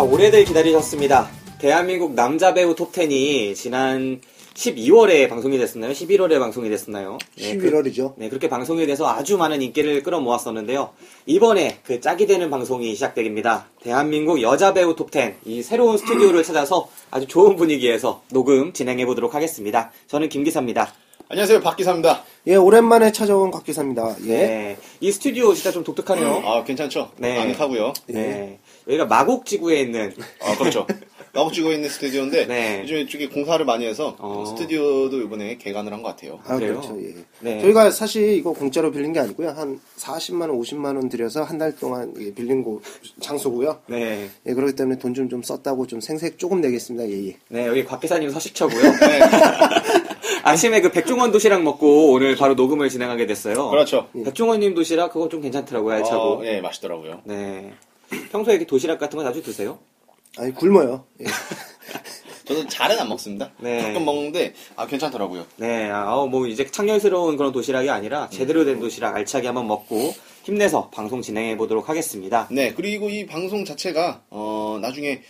자, 오래들 기다리셨습니다. 대한민국 남자 배우 톱10이 지난 12월에 방송이 됐었나요? 11월에 방송이 됐었나요? 네, 그- 11월이죠. 네, 그렇게 방송이 돼서 아주 많은 인기를 끌어모았었는데요. 이번에 그 짝이 되는 방송이 시작됩니다. 대한민국 여자 배우 톱10. 이 새로운 스튜디오를 찾아서 아주 좋은 분위기에서 녹음 진행해 보도록 하겠습니다. 저는 김 기사입니다. 안녕하세요, 박 기사입니다. 예, 오랜만에 찾아온 곽 기사입니다. 예. 네. 이 스튜디오 진짜 좀 독특하네요. 아, 괜찮죠? 네. 아늑하고요. 네. 여기가 마곡지구에 있는 아, 그렇죠. 마곡지구에 있는 스튜디오인데 네. 요즘 이쪽에 공사를 많이 해서 어. 스튜디오도 이번에 개관을 한 것 같아요. 아, 그래요? 그렇죠. 예. 네. 저희가 사실 이거 공짜로 빌린 게 아니고요. 한 40만 원, 50만 원 들여서 한 달 동안 예, 빌린 곳 장소고요. 네. 예, 그렇기 때문에 돈좀좀 썼다고 좀 생색 조금 내겠습니다. 예, 예. 네, 여기 곽 기사님 서식처고요. 아침에 그 백종원 도시락 먹고 오늘 바로 녹음을 진행하게 됐어요. 그렇죠. 백종원 님 도시락 그거 좀 괜찮더라고요, 알차고. 어, 예, 맛있더라고요. 네. 평소에 이렇게 도시락 같은 거 자주 드세요? 아니, 굶어요. 예. 저도 잘은 안 먹습니다. 네. 가끔 먹는데 아 괜찮더라고요. 네, 아, 어, 뭐 이제 창렬스러운 그런 도시락이 아니라 제대로 음. 된 도시락 알차게 한번 먹고 힘내서 방송 진행해 보도록 하겠습니다. 네, 그리고 이 방송 자체가 어, 나중에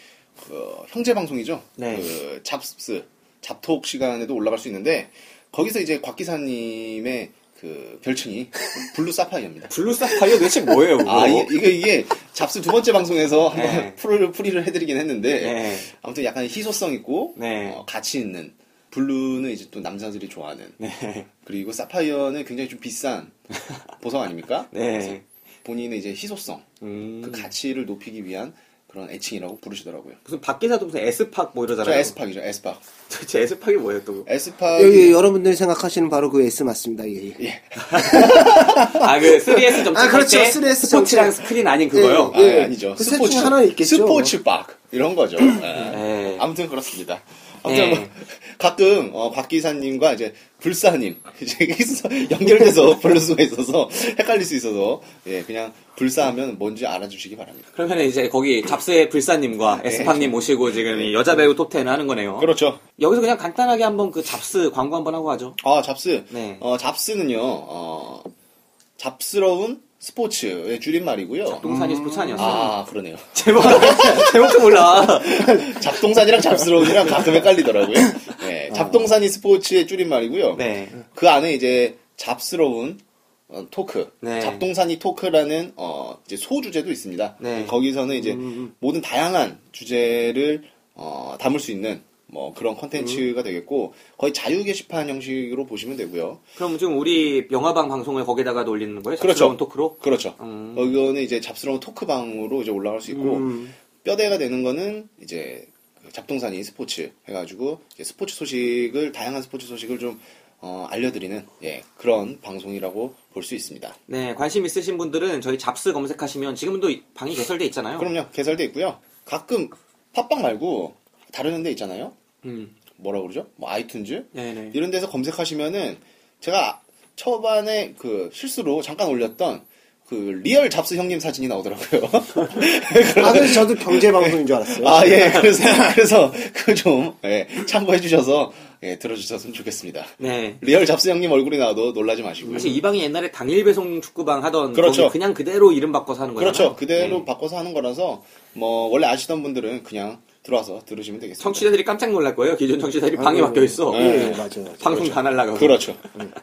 그, 형제 방송이죠. 네. 그 잡스 잡톡 시간에도 올라갈 수 있는데 거기서 이제 곽 기사님의 그 별칭이 blue sapphire입니다. blue sapphire 도대체 뭐예요? 아, 이, 게 이게 잡스 두 번째 방송에서 한번 네. 풀을, 풀이를 해드리긴 했는데, 네. 아무튼 약간 희소성 있고, 네. 어, 가치 있는, blue는 이제 또 남자들이 좋아하는, 네. 그리고 사파이어는 굉장히 좀 비싼 보석 아닙니까? 네. 본인의 이제 희소성, 음, 그 가치를 높이기 위한 그런 애칭이라고 부르시더라고요. 무슨 박기사도 무슨 S팍 뭐저 이러잖아요. 에스팍이죠, 에스팍. 도대체 S팍이 뭐예요, 또? 에스팍이, 여기 여러분들이 생각하시는 바로 그 S 맞습니다. 예, 예. 예. 아, 그 3S 점찍 아, 그렇죠. 때 3S 스포츠랑. 스크린 아닌 그거요? 아, 예. 아니죠. 그셋 중에 하나는 있겠죠. 스포츠 박 이런 거죠. 예. 네. 아무튼 그렇습니다. 아무튼 네. 뭐 가끔 어, 박 기사님과 이제 불사님 이제 연결돼서 부를 수가 있어서 헷갈릴 수 있어서 예 그냥 불사하면 뭔지 알아주시기 바랍니다. 그러면 이제 거기 잡스의 불사님과 S팍님 모시고 지금 이 여자 배우 톱10을 하는 거네요. 그렇죠. 여기서 그냥 간단하게 한번 그 잡스 광고 한번 하고 하죠. 아 잡스. 네. 어 잡스는요. 어 잡스러운 스포츠의 줄임말이고요. 동산이 스포츠 아니었어? 아 그러네요. 제목, 제목도 몰라. 잡동산이랑 잡스러운이랑 가끔 헷갈리더라고요. 네, 잡동산이 스포츠의 줄임말이고요. 네. 그 안에 이제 잡스러운 어, 토크, 네. 잡동사니 토크라는 어, 이제 소주제도 있습니다. 네. 거기서는 이제 모든 다양한 주제를 어, 담을 수 있는 뭐 그런 컨텐츠가 되겠고 거의 자유 게시판 형식으로 보시면 되고요. 그럼 지금 우리 영화방 방송을 거기다가 올리는 거예요? 그렇죠. 잡스러운 토크로? 그렇죠. 음. 거기는 이제 잡스러운 토크방으로 이제 올라갈 수 있고 음. 뼈대가 되는 거는 이제 그 잡동사니 스포츠 해가지고 스포츠 소식을 다양한 스포츠 소식을 좀 어, 알려드리는 예, 그런 방송이라고 볼 수 있습니다. 네, 관심 있으신 분들은 저희 잡스 검색하시면 지금도 이- 방이 개설돼 있잖아요. 그럼요 개설돼 있고요. 가끔 팟빵 말고 다른 데 있잖아요. 음. 뭐라 그러죠? 뭐 아이튠즈 네네. 이런 데서 검색하시면은 제가 초반에 그 실수로 잠깐 올렸던 그 real 잡스 형님 사진이 나오더라고요. 아, 그래서 저도 경제 방송인 줄 알았어요. 아, 예. 그래서, 그래서, 그 좀, 예, 참고해 주셔서, 예, 들어주셨으면 좋겠습니다. 네. real 잡스 형님 얼굴이 나와도 놀라지 마시고요. 사실 이 방이 옛날에 당일 배송 축구방 하던 그렇죠. 그냥 그대로 이름 바꿔서 하는 거잖아요. 그렇죠. 그대로 네. 바꿔서 하는 거라서, 뭐, 원래 아시던 분들은 그냥 들어와서 들으시면 되겠습니다. 청취자들이 깜짝 놀랄 거예요. 기존 청취자들이 방에 아이고. 막혀 있어. 네. 예, 맞아, 맞아. 방송 다 날라가고. 그렇죠.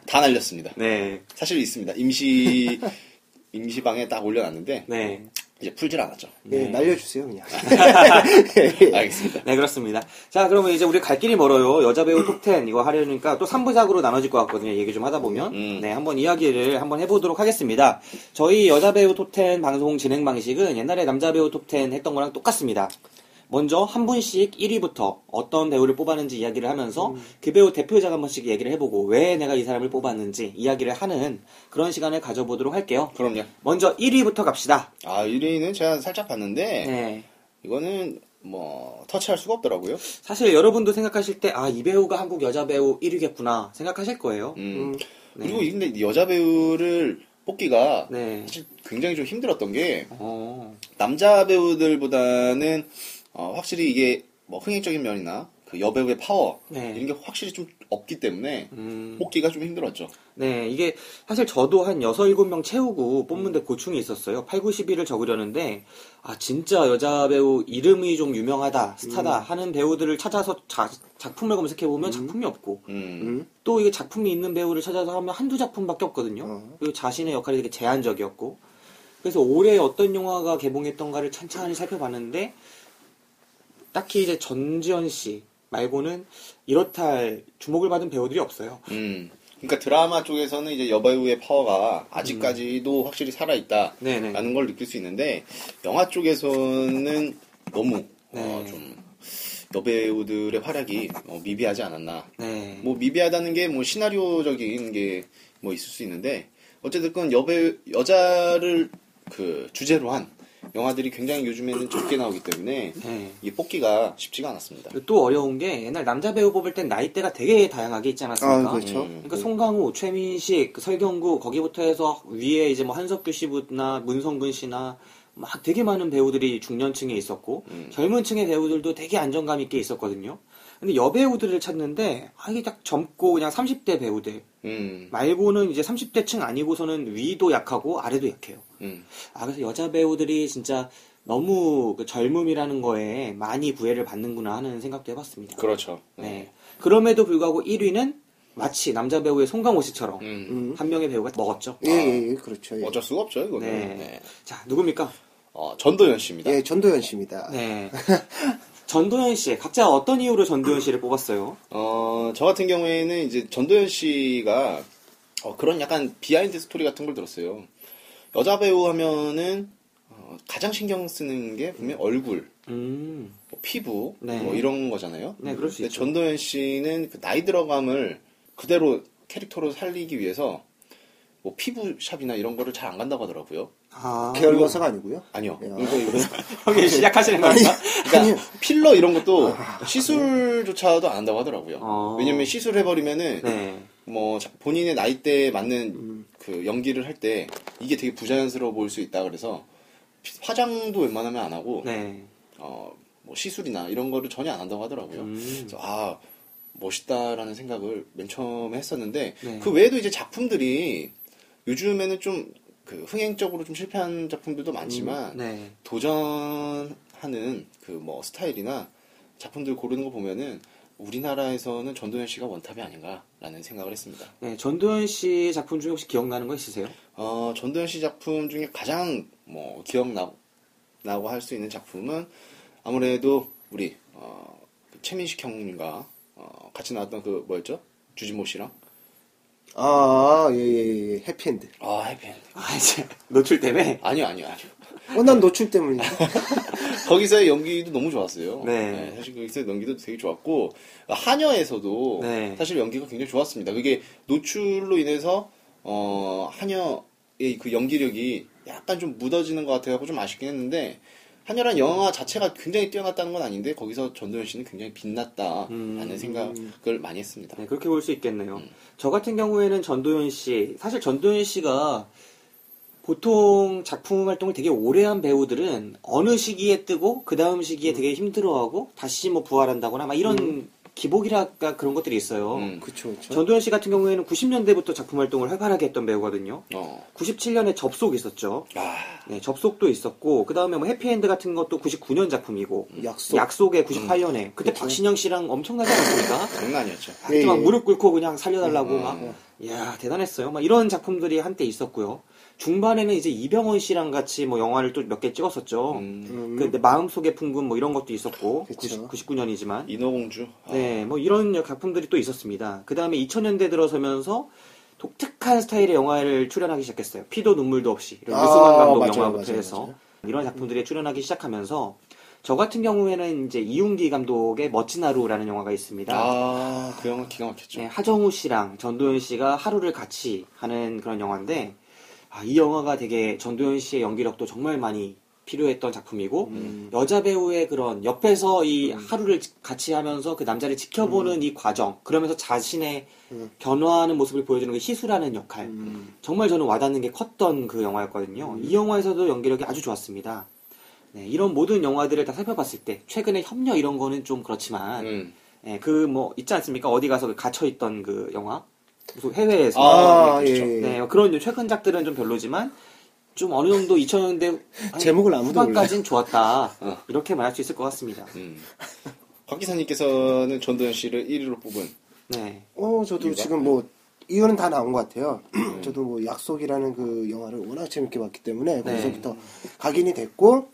다 날렸습니다. 네. 사실 있습니다. 임시, 임시 방에 딱 올려놨는데, 네. 이제 풀질 않았죠. 예, 날려주세요, 그냥. 알겠습니다. 네, 그렇습니다. 자, 그러면 이제 우리 갈 길이 멀어요. 여자 배우 톱10 이거 하려니까 또 3부작으로 나눠질 것 같거든요. 얘기 좀 하다 보면. 음. 네, 한번 이야기를 한번 해보도록 하겠습니다. 저희 여자 배우 톱10 방송 진행 방식은 옛날에 남자 배우 톱10 했던 거랑 똑같습니다. 먼저 한 분씩 1위부터 어떤 배우를 뽑았는지 이야기를 하면서 그 배우 대표작 한 번씩 얘기를 해보고 왜 내가 이 사람을 뽑았는지 이야기를 하는 그런 시간을 가져보도록 할게요. 그럼요. 먼저 1위부터 갑시다. 아, 1위는 제가 살짝 봤는데, 네. 이거는 뭐, 터치할 수가 없더라고요. 사실 여러분도 생각하실 때, 아, 이 배우가 한국 여자 배우 1위겠구나 생각하실 거예요. 음. 네. 그리고 이 근데 여자 배우를 뽑기가 네. 사실 굉장히 좀 힘들었던 게 어, 남자 배우들보다는 어, 확실히 이게 뭐 흥행적인 면이나 그 여배우의 파워 네. 이런 게 확실히 좀 없기 때문에 음. 뽑기가 좀 힘들었죠. 네, 이게 사실 저도 한 6, 7명 채우고 뽑는데 고충이 있었어요. 8, 9, 10위를 적으려는데 아 진짜 여자 배우 이름이 좀 유명하다, 스타다 하는 배우들을 찾아서 자- 작품을 검색해 보면 작품이 없고 음. 음. 또 이게 작품이 있는 배우를 찾아서 하면 한두 작품밖에 없거든요. 어. 그리고 자신의 역할이 되게 제한적이었고 그래서 올해 어떤 영화가 개봉했던가를 찬찬히 살펴봤는데 딱히 이제 전지현 씨 말고는 이렇다 할 주목을 받은 배우들이 없어요. 음. 그러니까 드라마 쪽에서는 이제 여배우의 파워가 아직까지도 확실히 살아있다라는 네네. 걸 느낄 수 있는데 영화 쪽에서는 너무 어, 네. 좀 여배우들의 활약이 어, 미비하지 않았나. 네. 뭐 미비하다는 게 뭐 시나리오적인 게 뭐 있을 수 있는데 어쨌든 여배 여자를 그 주제로 한 영화들이 굉장히 요즘에는 적게 나오기 때문에 네. 이 뽑기가 쉽지가 않았습니다. 또 어려운 게 옛날 남자 배우 뽑을 땐 나이대가 되게 다양하게 있지 않았습니까? 아, 그렇죠. 음. 그러니까 송강호, 최민식, 그 설경구 거기부터 해서 위에 이제 뭐 한석규 씨나 문성근 씨나 막 되게 많은 배우들이 중년층에 있었고 음. 젊은 층의 배우들도 되게 안정감 있게 있었거든요. 근데 여배우들을 찾는데 아 이게 딱 젊고 그냥 30대 배우들 음, 말고는 이제 30대층 아니고서는 위도 약하고 아래도 약해요. 음, 아 그래서 여자 배우들이 진짜 너무 그 젊음이라는 거에 많이 구애를 받는구나 하는 생각도 해봤습니다. 그렇죠. 네. 그럼에도 불구하고 1위는 마치 남자 배우의 송강호 씨처럼 음, 음. 한 명의 배우가 먹었죠. 예, 예, 예, 그렇죠. 예. 어쩔 수가 없죠, 이거는. 네. 네. 자, 누굽니까? 어, 전도연 씨입니다. 예, 전도연 씨입니다. 네. 전도연 씨. 각자 어떤 이유로 전도연 씨를 뽑았어요? 어, 저 같은 경우에는 이제 전도연 씨가 어, 그런 약간 behind story 같은 걸 들었어요. 여자 배우 하면은 어, 가장 신경 쓰는 게 분명 얼굴, 음. 뭐 피부, 네. 뭐 이런 거잖아요. 네, 그럴 수 근데 있죠. 전도연 씨는 그 나이 들어감을 그대로 캐릭터로 살리기 위해서 뭐 피부 샵이나 이런 거를 잘 안 간다고 하더라고요. 아. 계열 과사가 아니고요. 아니요. 야. 이거 이거 형이 시작하시는 겁니까? 그러니까 필러 이런 것도 시술조차도 안 한다고 하더라고요. 어. 왜냐면 시술 해버리면은 네. 뭐 자- 본인의 나이대에 맞는 음. 그 연기를 할 때 이게 되게 부자연스러워 보일 수 있다 그래서 피- 화장도 웬만하면 안 하고 네. 어, 뭐 시술이나 이런 거를 전혀 안 한다고 하더라고요. 음. 아 멋있다라는 생각을 맨 처음에 했었는데 네. 그 외에도 이제 작품들이 요즘에는 좀 그 흥행적으로 좀 실패한 작품들도 많지만 네. 도전하는 그 뭐 스타일이나 작품들 고르는 거 보면은 우리나라에서는 전도연 씨가 원탑이 아닌가라는 생각을 했습니다. 네. 전도연 씨 작품 중에 혹시 기억나는 거 있으세요? 어, 전도연 씨 작품 중에 가장 뭐 기억나고 할 수 있는 작품은 아무래도 우리 어, 그 최민식 형님과 어, 같이 나왔던 그 뭐였죠? 주진모 씨랑 아, 예, 예, 예. 해피엔드. 아 해피엔드 아, 이제 노출 때문에. 아니요 아니요 아니요 어, 난 노출 때문인데. 거기서의 연기도 너무 좋았어요. 네. 사실 거기서의 연기도 되게 좋았고 한여에서도 네. 사실 연기가 굉장히 좋았습니다. 그게 노출로 인해서 어, 한여의 그 연기력이 약간 좀 묻어지는 것 같아서 좀 아쉽긴 했는데 한여란 영화 자체가 굉장히 뛰어났다는 건 아닌데 거기서 전도연 씨는 굉장히 빛났다라는 음. 생각을 많이 했습니다. 네, 그렇게 볼 수 있겠네요. 음. 저 같은 경우에는 전도연 씨, 사실 전도연 씨가 보통 작품 활동을 되게 오래 한 배우들은 어느 시기에 뜨고 그 다음 시기에 되게 힘들어하고 다시 뭐 부활한다거나 막 이런 기복이랄까 그런 것들이 있어요. 음. 그쵸, 그쵸. 전도연 씨 같은 경우에는 90년대부터 작품 활동을 활발하게 했던 배우거든요. 어. 97년에 접속 있었죠. 아, 네, 접속도 있었고 그 다음에 뭐 해피엔드 같은 것도 99년 작품이고 약속. 약속에 98년에 그때 그쵸. 박신영 씨랑 엄청나지 않았습니까? 장난 아니었죠. 그때 막 예, 예. 무릎 꿇고 그냥 살려달라고 음, 막, 음. 이야, 대단했어요. 막 이런 작품들이 한때 있었고요. 중반에는 이제 이병헌 씨랑 같이 뭐 영화를 또 몇 개 찍었었죠. 음, 음. 그 마음속의 풍금 뭐 이런 것도 있었고, 그쵸. 90, 99년이지만. 인어공주. 아, 네, 뭐 이런 작품들이 또 있었습니다. 그 다음에 2000년대 들어서면서 독특한 스타일의 영화를 출연하기 시작했어요. 피도 눈물도 없이. 이런 아, 유승환 감독 맞아요, 영화부터 맞아요, 해서. 맞아요. 이런 작품들이 출연하기 시작하면서 저 같은 경우에는 이제 이웅기 감독의 멋진 하루라는 영화가 있습니다. 아, 그 영화 기가 막혔죠. 네, 하정우 씨랑 전도연 씨가 하루를 같이 하는 그런 영화인데 아, 이 영화가 되게 전도연 씨의 연기력도 정말 많이 필요했던 작품이고 음. 여자 배우의 그런 옆에서 이 하루를 지- 같이 하면서 그 남자를 지켜보는 이 과정 그러면서 자신의 음. 변화하는 모습을 보여주는 게 희수라는 역할 음. 정말 저는 와닿는 게 컸던 그 영화였거든요. 이 영화에서도 연기력이 아주 좋았습니다. 네, 이런 모든 영화들을 다 살펴봤을 때 최근에 협녀 이런 거는 좀 그렇지만 음, 예, 그뭐 있지 않습니까? 어디 가서 갇혀 있던 그 영화 무슨 해외에서 아. 예, 예. 네, 그런 최근작들은 좀 별로지만 좀 어느 정도 2000년대 제목을 아무도 후반까지는 좋았다. 어. 이렇게 말할 수 있을 것 같습니다. 음. 박 기사님께서는 전도연 씨를 1위로 뽑은 네. 어, 저도 이유가? 지금 뭐 이유는 다 나온 것 같아요. 음. 저도 뭐 약속이라는 그 영화를 워낙 재밌게 봤기 때문에 네. 거기서부터 각인이 됐고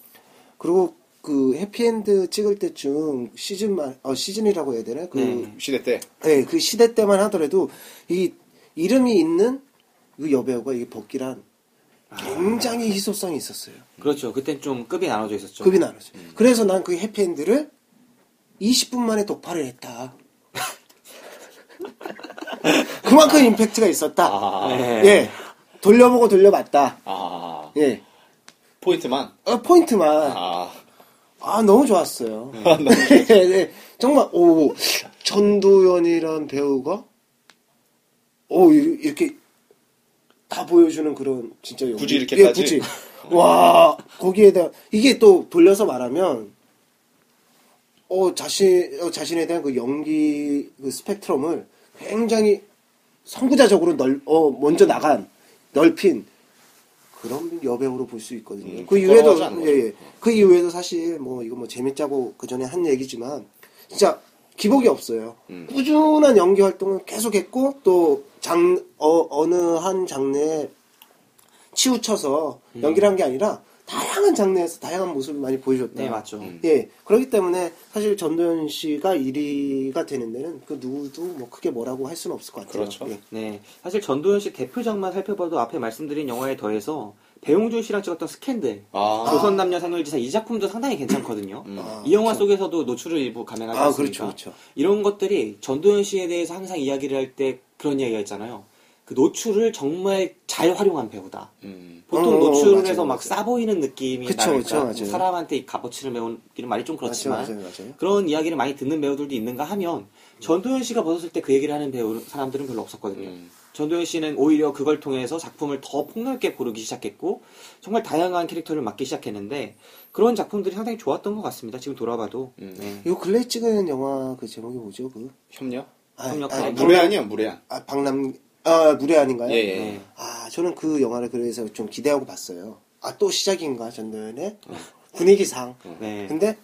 그리고 그 해피엔드 찍을 때쯤 시즌 말 어, 시즌이라고 해야 되나? 그 네. 시대 때. 네, 그 시대 때만 하더라도 이 이름이 있는 그 여배우가 이 복귀란 굉장히 희소성이 있었어요. 그렇죠. 그땐 좀 급이 나눠져 있었죠. 급이 나눠져. 그래서 난 그 해피엔드를 20분 만에 독파를 했다. 그만큼 임팩트가 있었다. 아, 네. 예. 돌려보고 돌려봤다. 아, 예. 포인트만. 어, 포인트만. 아, 아, 너무 좋았어요. 너무 네, 네. 정말, 오, 전도연이란 배우가, 오, 이- 이렇게 다 보여주는 그런, 진짜 연기. 굳이 이렇게까지? 예, 굳이. 와, 거기에 대한, 이게 또 돌려서 말하면, 어, 자신, 어, 자신에 대한 그 연기, 그 스펙트럼을 굉장히 선구자적으로 넓, 어, 먼저 나간, 넓힌, 그런 여배우로 볼 수 있거든요. 음, 그 이외에도, 않는 예, 예. 그 이외에도 사실 뭐 이거 뭐 재밌자고 그 전에 한 얘기지만 진짜 기복이 없어요. 음. 꾸준한 연기 활동을 계속했고 또 장, 어, 어느 한 장르에 치우쳐서 음. 연기를 한 게 아니라 다양한 장르에서 다양한 모습을 많이 보여줬다. 네, 맞죠. 음. 예. 그렇기 때문에 사실 전도연 씨가 1위가 되는 데는 그 누구도 뭐 크게 뭐라고 할 수는 없을 것 같아요. 그렇죠. 예. 네. 사실 전도연 씨 대표작만 살펴봐도 앞에 말씀드린 영화에 더해서 배용준 씨랑 찍었던 스캔들, 아, 조선 남녀 상일지사 이 작품도 상당히 괜찮거든요. 음. 아, 이 영화 그렇죠. 속에서도 노출을 일부 감행하지 아, 않습니까? 그렇죠, 그렇죠. 이런 것들이 전도연 씨에 대해서 항상 이야기를 할 때 그런 이야기가 있잖아요. 그 노출을 정말 잘 활용한 배우다. 음, 보통 어, 노출을 맞아요, 해서 막 맞아요. 싸 보이는 느낌이 그쵸, 나니까 그쵸. 사람한테 이 값어치를 메우는 말이 좀 그렇지만 맞아요, 맞아요, 맞아요. 그런 이야기를 많이 듣는 배우들도 있는가 하면 전도연 씨가 벗었을 때 그 얘기를 하는 배우 사람들은 별로 없었거든요. 음. 전도연 씨는 오히려 그걸 통해서 작품을 더 폭넓게 고르기 시작했고 정말 다양한 캐릭터를 맡기 시작했는데 그런 작품들이 상당히 좋았던 것 같습니다. 지금 돌아봐도 음. 네. 요 근래 찍은 영화 그 제목이 뭐죠? 그 협력? 아, 협력 아, 사람. 무례한이야, 무례한. 아, 박남 아 무례한인가요? 예, 예. 네. 아 저는 그 영화를 그래서 좀 기대하고 봤어요. 아 또 시작인가 전도연의 분위기상. 네. 근데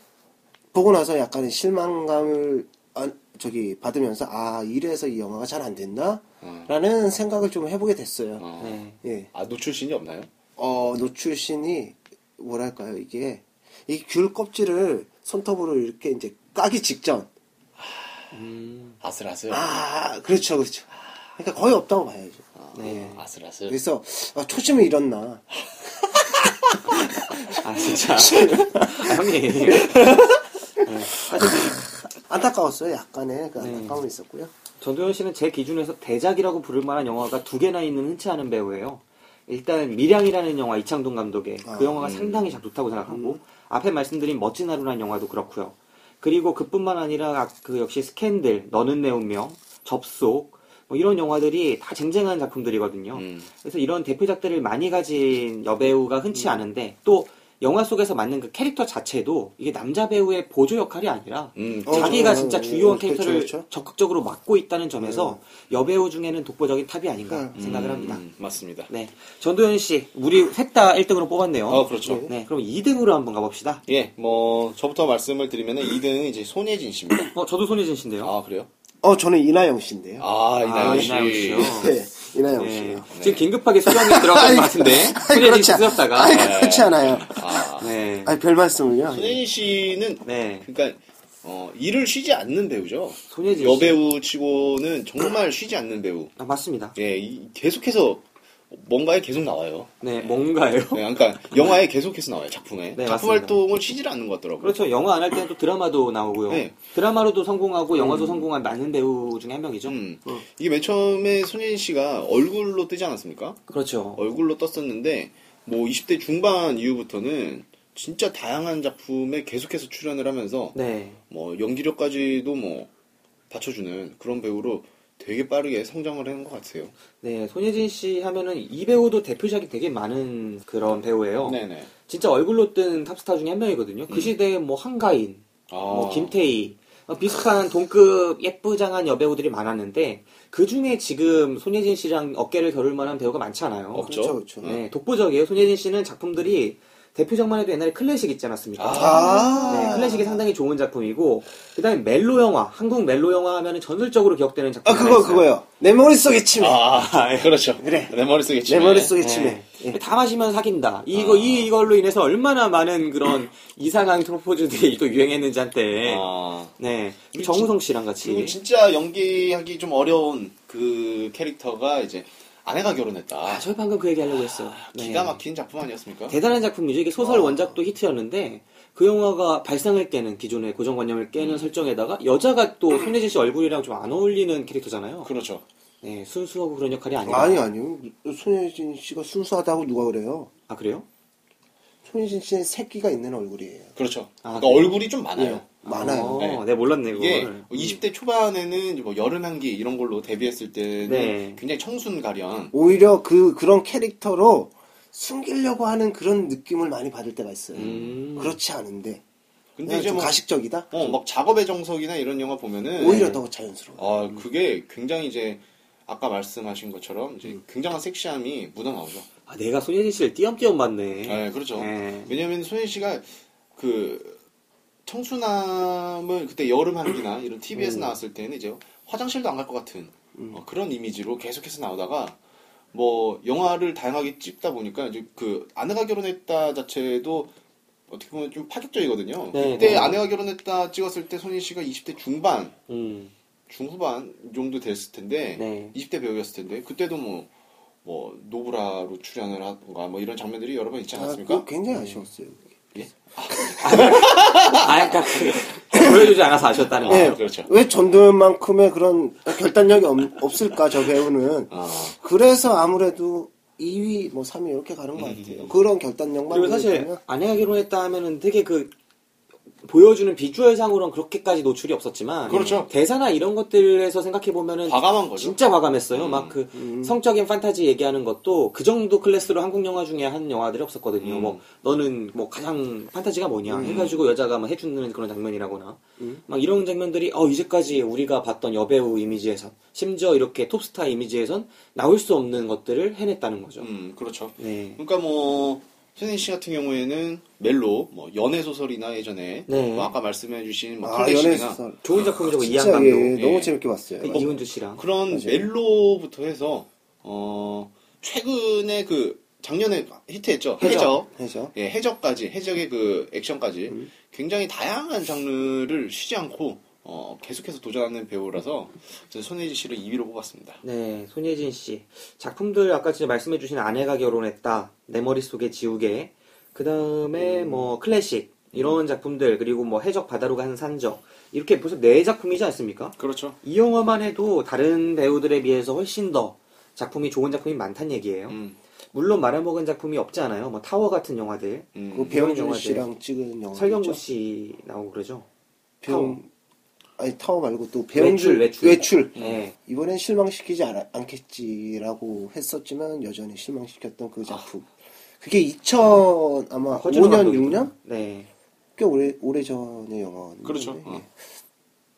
보고 나서 약간의 실망감을 아, 저기 받으면서 아 이래서 이 영화가 잘 안 됐나? 어. 라는 생각을 좀 해보게 됐어요. 어. 네. 예. 아, 노출신이 없나요? 어 노출신이 뭐랄까요 이게 이 귤 껍질을 손톱으로 이렇게 이제 까기 직전. 음, 아슬아슬. 아 그렇죠 그렇죠. 그러니까 거의 없다고 봐야죠. 네. 아슬아슬. 그래서 아, 초심을 잃었나. 아 진짜 아, 형님 안타까웠어요. 약간의 그 네. 안타까움이 있었고요. 전도연 씨는 제 기준에서 대작이라고 부를 만한 영화가 두 개나 있는 흔치 않은 배우예요. 일단 밀양이라는 영화 이창동 감독의 그 아, 영화가 상당히 잘 좋다고 생각하고 앞에 말씀드린 멋진 하루라는 영화도 그렇고요. 그리고 그뿐만 아니라 그 역시 스캔들, 너는 내 운명, 접속 뭐 이런 영화들이 다 쟁쟁한 작품들이거든요. 음. 그래서 이런 대표작들을 많이 가진 여배우가 흔치 않은데 또 영화 속에서 맡는 그 캐릭터 자체도 이게 남자 배우의 보조 역할이 아니라 음, 어, 자기가 어, 진짜 어, 주요한 어, 그렇죠, 캐릭터를 그렇죠. 적극적으로 맡고 있다는 점에서 여배우 중에는 독보적인 탑이 아닌가 음. 생각을 합니다. 음, 맞습니다. 네. 전도연 씨, 우리 셋 다 1등으로 뽑았네요. 어, 그렇죠. 네, 그럼 2등으로 한번 가봅시다. 예, 뭐, 저부터 말씀을 드리면은 2등은 이제 손예진 씨입니다. 어, 저도 손예진 씨인데요. 아, 그래요? 어 저는 이나영 씨인데요. 아, 이나영 씨. 이나영 씨요. 네, 이나영 네. 씨요. 지금 긴급하게 수정이 들어간 것 같은데. 손예진 씨 그렇지, 않- 쓰였다가. 아니, 네. 그렇지 않아요. 아, 네. 아니 별 말씀을요. 손예진 씨는, 네. 그러니까, 어, 일을 쉬지 않는 배우죠. 손예진 씨. 여배우 치고는 정말 쉬지 않는 배우. 아, 맞습니다. 예, 이- 계속해서 뭔가에 계속 나와요. 네, 뭔가요? 네, 그러니까 영화에 계속해서 나와요 작품에 네, 작품 맞습니다. 활동을 쉬질 않는 것 같더라고요. 그렇죠. 영화 안 할 때는 또 드라마도 나오고요. 네. 드라마로도 성공하고 영화도 성공한 많은 배우 중에 한 명이죠. 음, 이게 맨 처음에 손예진 씨가 얼굴로 뜨지 않았습니까? 그렇죠. 얼굴로 떴었는데 뭐 20대 중반 이후부터는 진짜 다양한 작품에 계속해서 출연을 하면서 네. 뭐 연기력까지도 뭐 받쳐주는 그런 배우로 되게 빠르게 성장을 하는 것 같아요. 네, 손예진 씨 하면은 이 배우도 대표작이 되게 많은 그런 배우예요. 네네. 진짜 얼굴로 뜬 탑스타 중에 한 명이거든요. 그 시대에 뭐 한가인, 아, 뭐 김태희, 어, 비슷한 동급 예쁘장한 여배우들이 많았는데 그 중에 지금 손예진 씨랑 어깨를 겨룰 만한 배우가 많지 않아요. 없죠. 그렇죠, 그렇죠. 네, 독보적이에요. 손예진 씨는 작품들이 대표작만 해도 옛날에 클래식 있지 않았습니까? 아. 네, 클래식이 상당히 좋은 작품이고 그다음에 멜로 영화, 한국 멜로 영화 하면은 전설적으로 기억되는 작품 아 그거 그거요. 내 머릿속에 치매. 아, 그렇죠. 그래. 내 머릿속에 내 치매. 머릿속에 치매. 네. 다 마시면 사귄다. 이거 이 이걸로 인해서 얼마나 많은 그런 이상한 프로포즈들이 또 유행했는지 한때. 아. 네, 정우성 씨랑 같이. 그리고 진짜 연기하기 좀 어려운 그 캐릭터가 이제 아내가 결혼했다. 아, 저 방금 그 얘기 하려고 했어요. 네. 기가 막힌 작품 아니었습니까? 대단한 작품이죠. 이게 소설 아. 원작도 히트였는데 그 영화가 발상을 깨는 기존의 고정관념을 깨는 설정에다가 여자가 또 손예진 씨 얼굴이랑 좀 안 어울리는 캐릭터잖아요. 그렇죠. 네, 순수하고 그런 역할이 아니라. 아니 아니요. 손예진 씨가 순수하다고 누가 그래요? 아 그래요? 손예진 씨는 새끼가 있는 얼굴이에요. 그렇죠. 아, 그러니까 그래요? 얼굴이 좀 많아요. 예, 많아요. 어, 네. 네, 몰랐네 이게 그걸. 20대 초반에는 뭐 여름 향기 이런 걸로 데뷔했을 때는 네. 굉장히 청순 가련. 오히려 그 그런 캐릭터로 숨기려고 하는 그런 느낌을 많이 받을 때가 있어요. 음. 그렇지 않은데. 근데 이제 좀 뭐 가식적이다. 어, 막 작업의 정석이나 이런 영화 보면은 오히려 더 자연스러워. 아, 그게 굉장히 이제 아까 말씀하신 것처럼 이제 음. 굉장한 섹시함이 묻어 나오죠. 아, 내가 손예진 씨를 띄엄띄엄 봤네. 네, 그렇죠. 네. 왜냐면 소연 씨가 그 청순함을 그때 여름 향기나 이런 TV에서 음. 나왔을 때는 이제 화장실도 안 갈 것 같은 어, 그런 이미지로 계속해서 나오다가 뭐 영화를 다양하게 찍다 보니까 이제 그 아내가 결혼했다 자체도 어떻게 보면 좀 파격적이거든요. 네, 그때 네. 아내가 결혼했다 찍었을 때 손희 씨가 20대 중반, 음. 중후반 정도 됐을 텐데 네. 20대 배우였을 텐데 그때도 뭐 뭐 노브라로 출연을 하던가 뭐 이런 장면들이 여러 번 있지 아, 않았습니까? 그거 굉장히 아쉬웠어요. 예? 아, 그러니까 그- 보여주지 않아서 아쉬웠다는 아, 거예요. 그렇죠. 왜 전도연만큼의 그런 결단력이 없, 없을까 저 배우는. 아. 그래서 아무래도 2위, 뭐 3위 이렇게 가는 것 같아요. 그런 결단력만 그리고 사실 아내가 결혼했다 하면은 되게 그 보여주는 비주얼상으로는 그렇게까지 노출이 없었지만 그렇죠. 대사나 이런 것들에서 생각해 보면은 과감한 거죠. 진짜 과감했어요. 음. 막그 성적인 판타지 얘기하는 것도 그 정도 클래스로 한국 영화 중에 한 영화들이 없었거든요. 음. 뭐 너는 뭐 가장 판타지가 뭐냐 해가지고 여자가 막 해주는 그런 장면이라거나 음. 막 이런 장면들이 어 이제까지 우리가 봤던 여배우 이미지에선 심지어 이렇게 톱스타 이미지에선 나올 수 없는 것들을 해냈다는 거죠. 음, 그렇죠. 네. 그러니까 뭐 손혜진 씨 같은 경우에는 멜로, 뭐 연애 소설이나 예전에 네. 뭐 아까 말씀해주신 뭐 아, 클래식이나 연애소설. 좋은 작품이죠. 그 이한 진짜 감독. 예, 너무 예. 재밌게 봤어요. 그 이훈주 씨랑. 그런 맞아요. 멜로부터 해서 어 최근에 그 작년에 히트했죠. 해적. 해적. 해적. 예, 해적까지 해적의 그 액션까지 음. 굉장히 다양한 장르를 쉬지 않고 어, 계속해서 도전하는 배우라서 저는 손혜진 씨를 2위로 뽑았습니다. 네, 손예진 씨. 작품들 아까 진짜 말씀해주신 아내가 결혼했다, 내 머릿속에 지우개, 그 다음에 뭐 클래식, 이런 작품들, 그리고 뭐 해적 바다로 가는 산적, 이렇게 벌써 네 작품이지 않습니까? 그렇죠. 이 영화만 해도 다른 배우들에 비해서 훨씬 더 작품이 좋은 작품이 많다는 얘기예요. 음, 물론 말아먹은 작품이 없지 않아요. 뭐 타워 같은 영화들, 음. 그 배영준 영화들. 씨랑 찍은 영화. 설경구 씨 나오고 그러죠. 배영, 아니 타워 말고 또 배영준 외출, 외출. 네. 이번엔 실망시키지 않, 않겠지라고 했었지만 여전히 실망시켰던 그 작품. 그게 2000 아마 허준호 5년 감독이죠. 6년 네. 꽤 오래 오래 전의 영화인데. 그렇죠. 예. 어.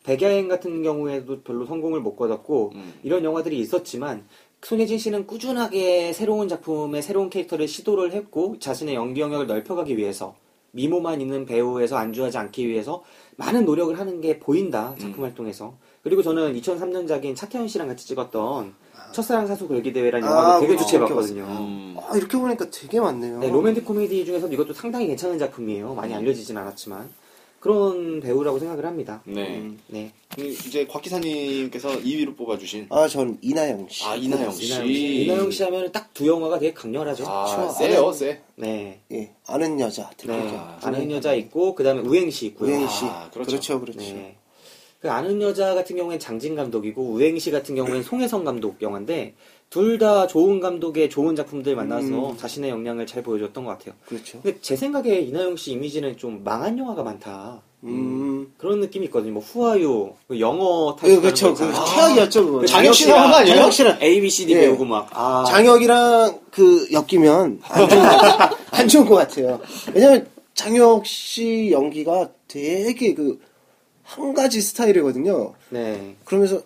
백야행 같은 경우에도 별로 성공을 못 거뒀고 음. 이런 영화들이 있었지만 손예진 씨는 꾸준하게 새로운 작품에 새로운 캐릭터를 시도를 했고 자신의 연기 영역을 넓혀가기 위해서 미모만 있는 배우에서 안주하지 않기 위해서 많은 노력을 하는 게 보인다 작품 음. 활동에서 그리고 저는 2003년작인 차태현 씨랑 같이 찍었던 첫사랑 사수 걸기 대회라는 아, 영화를 되게 그거 좋지해봤거든요. 음. 아, 이렇게 보니까 되게 많네요. 네, 로맨틱 코미디 중에서도 이것도 상당히 괜찮은 작품이에요. 많이 알려지진 않았지만 그런 배우라고 생각을 합니다. 네. 음. 네. 그 이제 곽 기사님께서 2위로 뽑아주신 아, 전 이나영 씨. 아, 이나영 씨. 이나영 씨, 이나영 씨 하면 딱 두 영화가 되게 강렬하죠. 아, 저 세요, 세. 네. 예, 아는 여자. 네. 대표적. 아는 여자 있고 그다음에 우행시 있고요. 우행시. 아, 그렇죠. 그렇죠, 그렇죠. 네. 그 아는 여자 같은 경우엔 장진 감독이고 우행시 같은 경우엔 송혜성 감독 영화인데 둘 다 좋은 감독의 좋은 작품들 만나서 음. 자신의 역량을 잘 보여줬던 것 같아요. 그렇죠. 근데 제 생각에 이나영 씨 이미지는 좀 망한 영화가 많다. 음. 그런 느낌이 있거든요. 뭐 후아유 그 영어 그, 그렇죠. 그 아, 최악이었죠, 그거. 장혁 씨가 한거 아니에요? 장혁 씨는 A, B, C, D 예. 배우고 막 아, 장혁이랑 그 엮이면 안 좋은, 것- 안 좋은 것 같아요. 왜냐면 장혁 씨 연기가 되게 그 한 가지 스타일이거든요. 네. 그러면서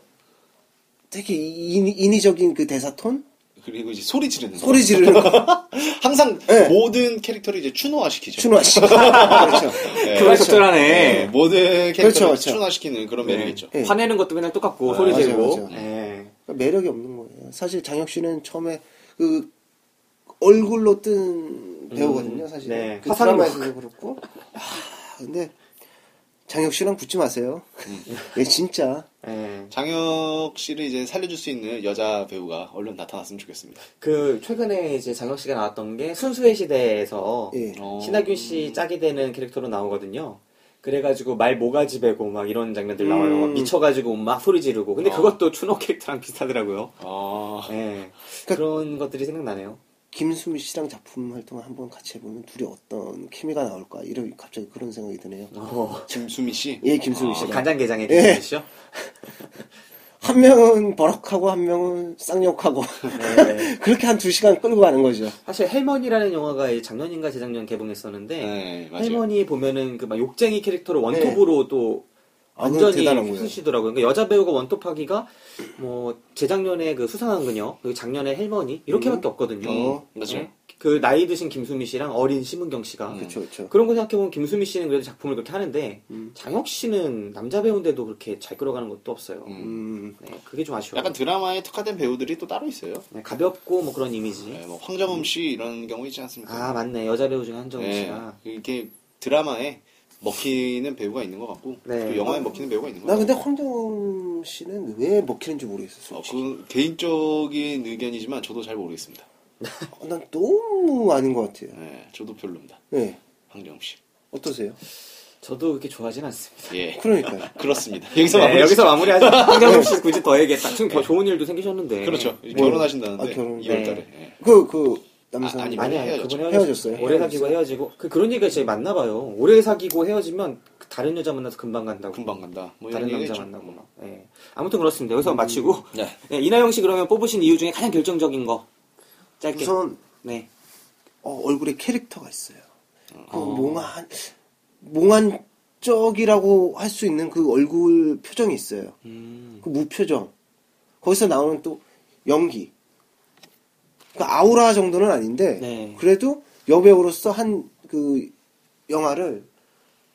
되게 인, 인위적인 그 대사 톤? 그리고 이제 소리 지르는 거. 소리 지르는 거. 항상 네. 모든 캐릭터를 이제 추노화 시키죠. 준호 씨. 그렇죠. 그거 적절하네. 네, 모든 캐릭터를 그렇죠, 그렇죠. 추노화 시키는 그런 매력이 있죠. 네. 화내는 것도 맨날 똑같고 아, 소리 지르고. 네. 그러니까 매력이 없는 거예요. 사실 장혁 씨는 처음에 그 얼굴로 뜬 배우거든요, 사실. 네. 그. 드라마에서도 그렇고. 아, 근데 장혁 씨랑 붙지 마세요. 음. 예, 진짜. 네. 장혁 씨를 이제 살려줄 수 있는 여자 배우가 얼른 나타났으면 좋겠습니다. 그 최근에 이제 장혁 씨가 나왔던 게 순수의 시대에서 예. 어. 신하균 씨 짝이 되는 캐릭터로 나오거든요. 그래가지고 말 모가지 베고 막 이런 장면들 나와요. 음. 막 미쳐가지고 막 소리 지르고. 근데 어. 그것도 추노 캐릭터랑 비슷하더라고요. 아, 네. 그러니까- 그런 것들이 생각나네요. 김수미 씨랑 작품 활동을 한번 같이 해보면 둘이 어떤 케미가 나올까 이런 갑자기 그런 생각이 드네요. 어. 김수미 씨. 예, 김수미 아, 씨랑 간장게장의 예. 김수미시죠? 한 명은 버럭하고 한 명은 쌍욕하고 네. 그렇게 한 두 시간 끌고 가는 거죠. 사실 헬머니라는 영화가 이 작년인가 재작년 개봉했었는데 네. 할머니 보면은 그 막 욕쟁이 캐릭터로 원톱으로 또 아, 그건 완전히. 쓰시더라고요. 그러니까 여자 배우가 원톱하기가 뭐 재작년에 그 수상한 그녀, 작년에 헬머니 이렇게밖에 없거든요. 어, 맞아요. 네? 그 나이 드신 김수미 씨랑 어린 심은경 씨가 그렇죠, 그렇죠. 그런 거 생각해 보면 김수미 씨는 그래도 작품을 그렇게 하는데 음. 장혁 씨는 남자 배우인데도 그렇게 잘 끌어가는 것도 없어요. 음. 음, 네, 그게 좀 아쉬워요. 약간 드라마에 특화된 배우들이 또 따로 있어요. 네, 가볍고 뭐 그런 이미지. 네, 뭐 황정음 씨 이런 경우 있지 않습니까? 아 맞네 여자 배우 중에 한정우 네, 씨가. 이렇게 드라마에 먹히는 배우가 있는 것 같고 네. 또 영화에 먹히는 배우가 있는 것 나 같고 근데 황정음 씨는 왜 먹히는지 모르겠어요. 어, 솔직히. 그 개인적인 의견이지만 저도 잘 모르겠습니다. 어, 난 너무 아닌 것 같아요. 네, 저도 별로입니다. 네. 황정음 씨. 어떠세요? 저도 그렇게 좋아하진 않습니다. 예, 그러니까요. 그렇습니다. 여기서 네, 마무리 여기서 마무리하죠. 황정우 씨 굳이 더 얘기했다. 지금 더 좋은 일도 생기셨는데. 그렇죠. 뭐, 결혼하신다는데 아, 결혼. 2월달에. 네. 그, 그, 남성. 아, 아니, 아니야, 헤어졌죠. 그분 헤어졌어요. 헤어졌어요. 오래 사귀고 헤어지고. 그, 그런 얘기가 진짜 많나 봐요. 오래 사귀고 헤어지면 다른 여자 만나서 금방 간다고. 금방 간다. 뭐 다른 이런 남자 얘기죠. 만나고 막. 예. 아무튼 그렇습니다. 여기서 마치고. 네. 네, 이나영 씨 그러면 뽑으신 이유 중에 가장 결정적인 거. 짧게. 우선, 네. 어, 얼굴에 캐릭터가 있어요. 그 어. 몽환, 몽환적이라고 할 수 있는 그 얼굴 표정이 있어요. 음. 그 무표정. 거기서 나오는 또 연기. 그 아우라 정도는 아닌데, 네. 그래도 여배우로서 한 그 영화를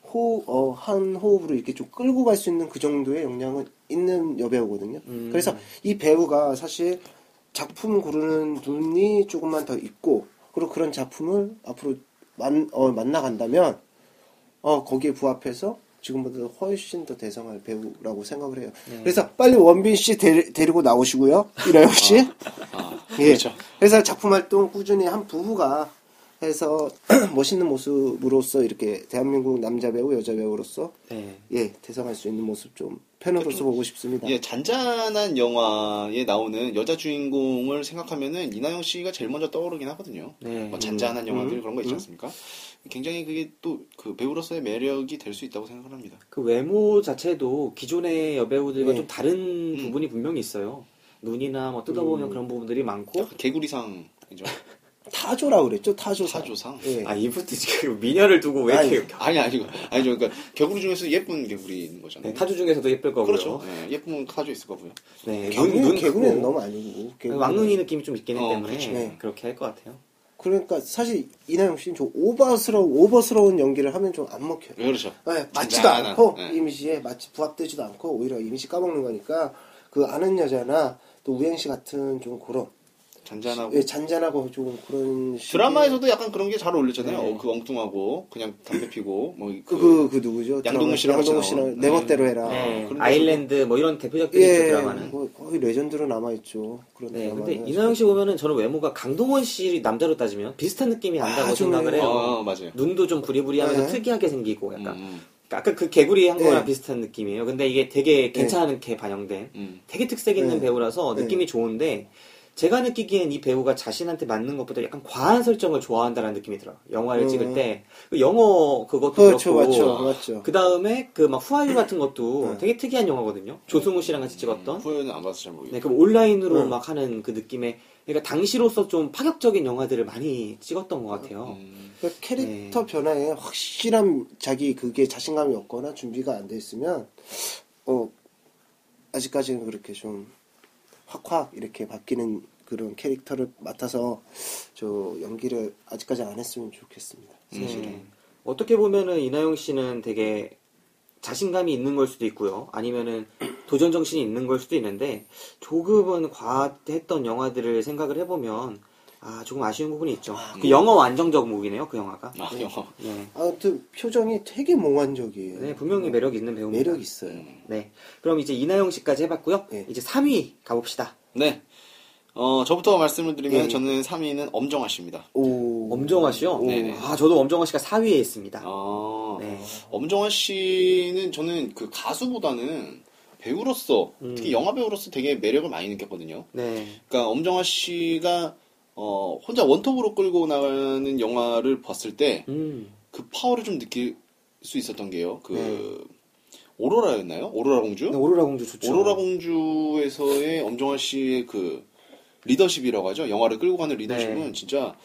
호, 어, 한 호흡으로 이렇게 좀 끌고 갈 수 있는 그 정도의 역량은 있는 여배우거든요. 음. 그래서 이 배우가 사실 작품 고르는 눈이 조금만 더 있고, 그리고 그런 작품을 앞으로 만, 어, 만나간다면, 어, 거기에 부합해서 지금보다 훨씬 더 대성할 배우라고 생각을 해요. 네. 그래서 빨리 원빈 씨 데리, 데리 고 나오시고요. 이라영 씨. 아, 예. 그렇죠. 그래서 작품 활동 꾸준히 한 부부가 해서 멋있는 모습으로서 이렇게 대한민국 남자 배우, 여자 배우로서 네. 예 대성할 수 있는 모습 좀 팬으로서 보고 싶습니다. 예, 잔잔한 영화에 나오는 여자 주인공을 생각하면은 이나영 씨가 제일 먼저 떠오르긴 하거든요. 네. 뭐 잔잔한 영화들 음, 그런 거 있지 음. 않습니까? 굉장히 그게 또 그 배우로서의 매력이 될 수 있다고 생각을 합니다. 그 외모 자체도 기존의 여배우들과 네. 좀 다른 음. 부분이 분명히 있어요. 눈이나 뭐 뜯어보면 음. 그런 부분들이 많고. 약간 개구리상이죠. 타조라 그랬죠 타조상. 타조상. 예. 아, 이분도 지금 미녀를 두고 왜 이렇게. 아니 아니고 아니죠. 그러니까 개구리 중에서 예쁜 개구리 있는 거잖아요. 네, 타주 중에서도 예쁠 거고요. 그렇죠. 예, 예쁜 타조 있을 거고요. 네, 개구리, 개구리는 크고. 너무 아니고. 개구리는. 왕눈이 느낌이 좀 있기 어, 때문에 그렇죠. 네. 그렇게 할 것 같아요. 그러니까 사실 이나영 씨는 좀 오버스러운 오버스러운 연기를 하면 좀 안 먹혀요. 그렇죠. 네, 맞지도 잔잔한, 않고 네. 이미지에 마치 부합되지도 않고 오히려 이미지 까먹는 거니까 그 아는 여자나 또 우행 씨 같은 좀 그런 잔잔하고 예, 잔잔하고 좀 그런 드라마에서도 약간 그런 게 잘 어울렸잖아요. 네. 어, 그 엉뚱하고 그냥 담배 피고 뭐 그, 그, 그 누구죠? 양동근 씨랑 양동근 씨랑. 내 멋대로 해라. 네, 그런 아일랜드 뭐 이런 대표작들이 있죠, 예, 드라마는. 뭐 거의 레전드로 남아 있죠. 그런 네, 드라마는. 근데 이나영 씨 보면은 저는 외모가 강동원 씨 남자로 따지면 비슷한 느낌이 난다고 아, 좀, 생각을 해요. 어, 맞아요. 눈도 좀 부리부리하면서 네. 특이하게 생기고 약간 음, 아까 그 개구리 한 거랑 네. 비슷한 느낌이에요. 근데 이게 되게 괜찮게 반영된 음. 되게 특색 있는 네. 배우라서 네. 느낌이 좋은데 제가 느끼기엔 이 배우가 자신한테 맞는 것보다 약간 과한 설정을 좋아한다는 느낌이 들어요. 영화를 음. 찍을 때. 그 영어 그것도 그렇죠, 그렇고. 맞죠, 맞죠. 그 다음에 그 막 후아유 같은 것도 네. 되게 특이한 영화거든요. 조승우 씨랑 같이 찍었던. 후회는 안 봐서 잘 모르겠어요. 네, 그럼 온라인으로 음. 막 하는 그 느낌의 그러니까 당시로서 좀 파격적인 영화들을 많이 찍었던 것 같아요. 음, 그러니까 캐릭터 네. 변화에 확실한 자기 그게 자신감이 없거나 준비가 안 돼 있으면 어 아직까지는 그렇게 좀 확확 이렇게 바뀌는 그런 캐릭터를 맡아서 저 연기를 아직까지 안 했으면 좋겠습니다. 사실은. 네. 어떻게 보면은 이나영 씨는 되게 자신감이 있는 걸 수도 있고요. 아니면은 도전 정신이 있는 걸 수도 있는데 조금은 과했던 영화들을 생각을 해보면 아 조금 아쉬운 부분이 있죠. 그 영어 완성적 무기네요. 그 영화가. 아, 영화. 네. 아무튼 표정이 되게 몽환적이에요. 네, 분명히 매력 있는 배우입니다. 매력 있어요. 네. 그럼 이제 이나영 씨까지 해봤고요. 네. 이제 3위 가봅시다. 네. 어, 저부터 말씀을 드리면 예. 저는 3위는 엄정화 씨입니다. 오. 엄정화 씨요? 네네. 아, 저도 엄정화 씨가 4위에 있습니다. 아, 네. 엄정화 씨는 저는 그 가수보다는 배우로서 음. 특히 영화 배우로서 되게 매력을 많이 느꼈거든요. 네. 그러니까 엄정화 씨가 어, 혼자 원톱으로 끌고 나가는 영화를 봤을 때그 음. 파워를 좀 느낄 수 있었던 게요. 그 네. 오로라였나요? 오로라 공주? 네, 오로라 공주 좋죠. 오로라 공주에서의 엄정화 씨의 그 리더십이라고 하죠. 영화를 끌고 가는 리더십은 네. 진짜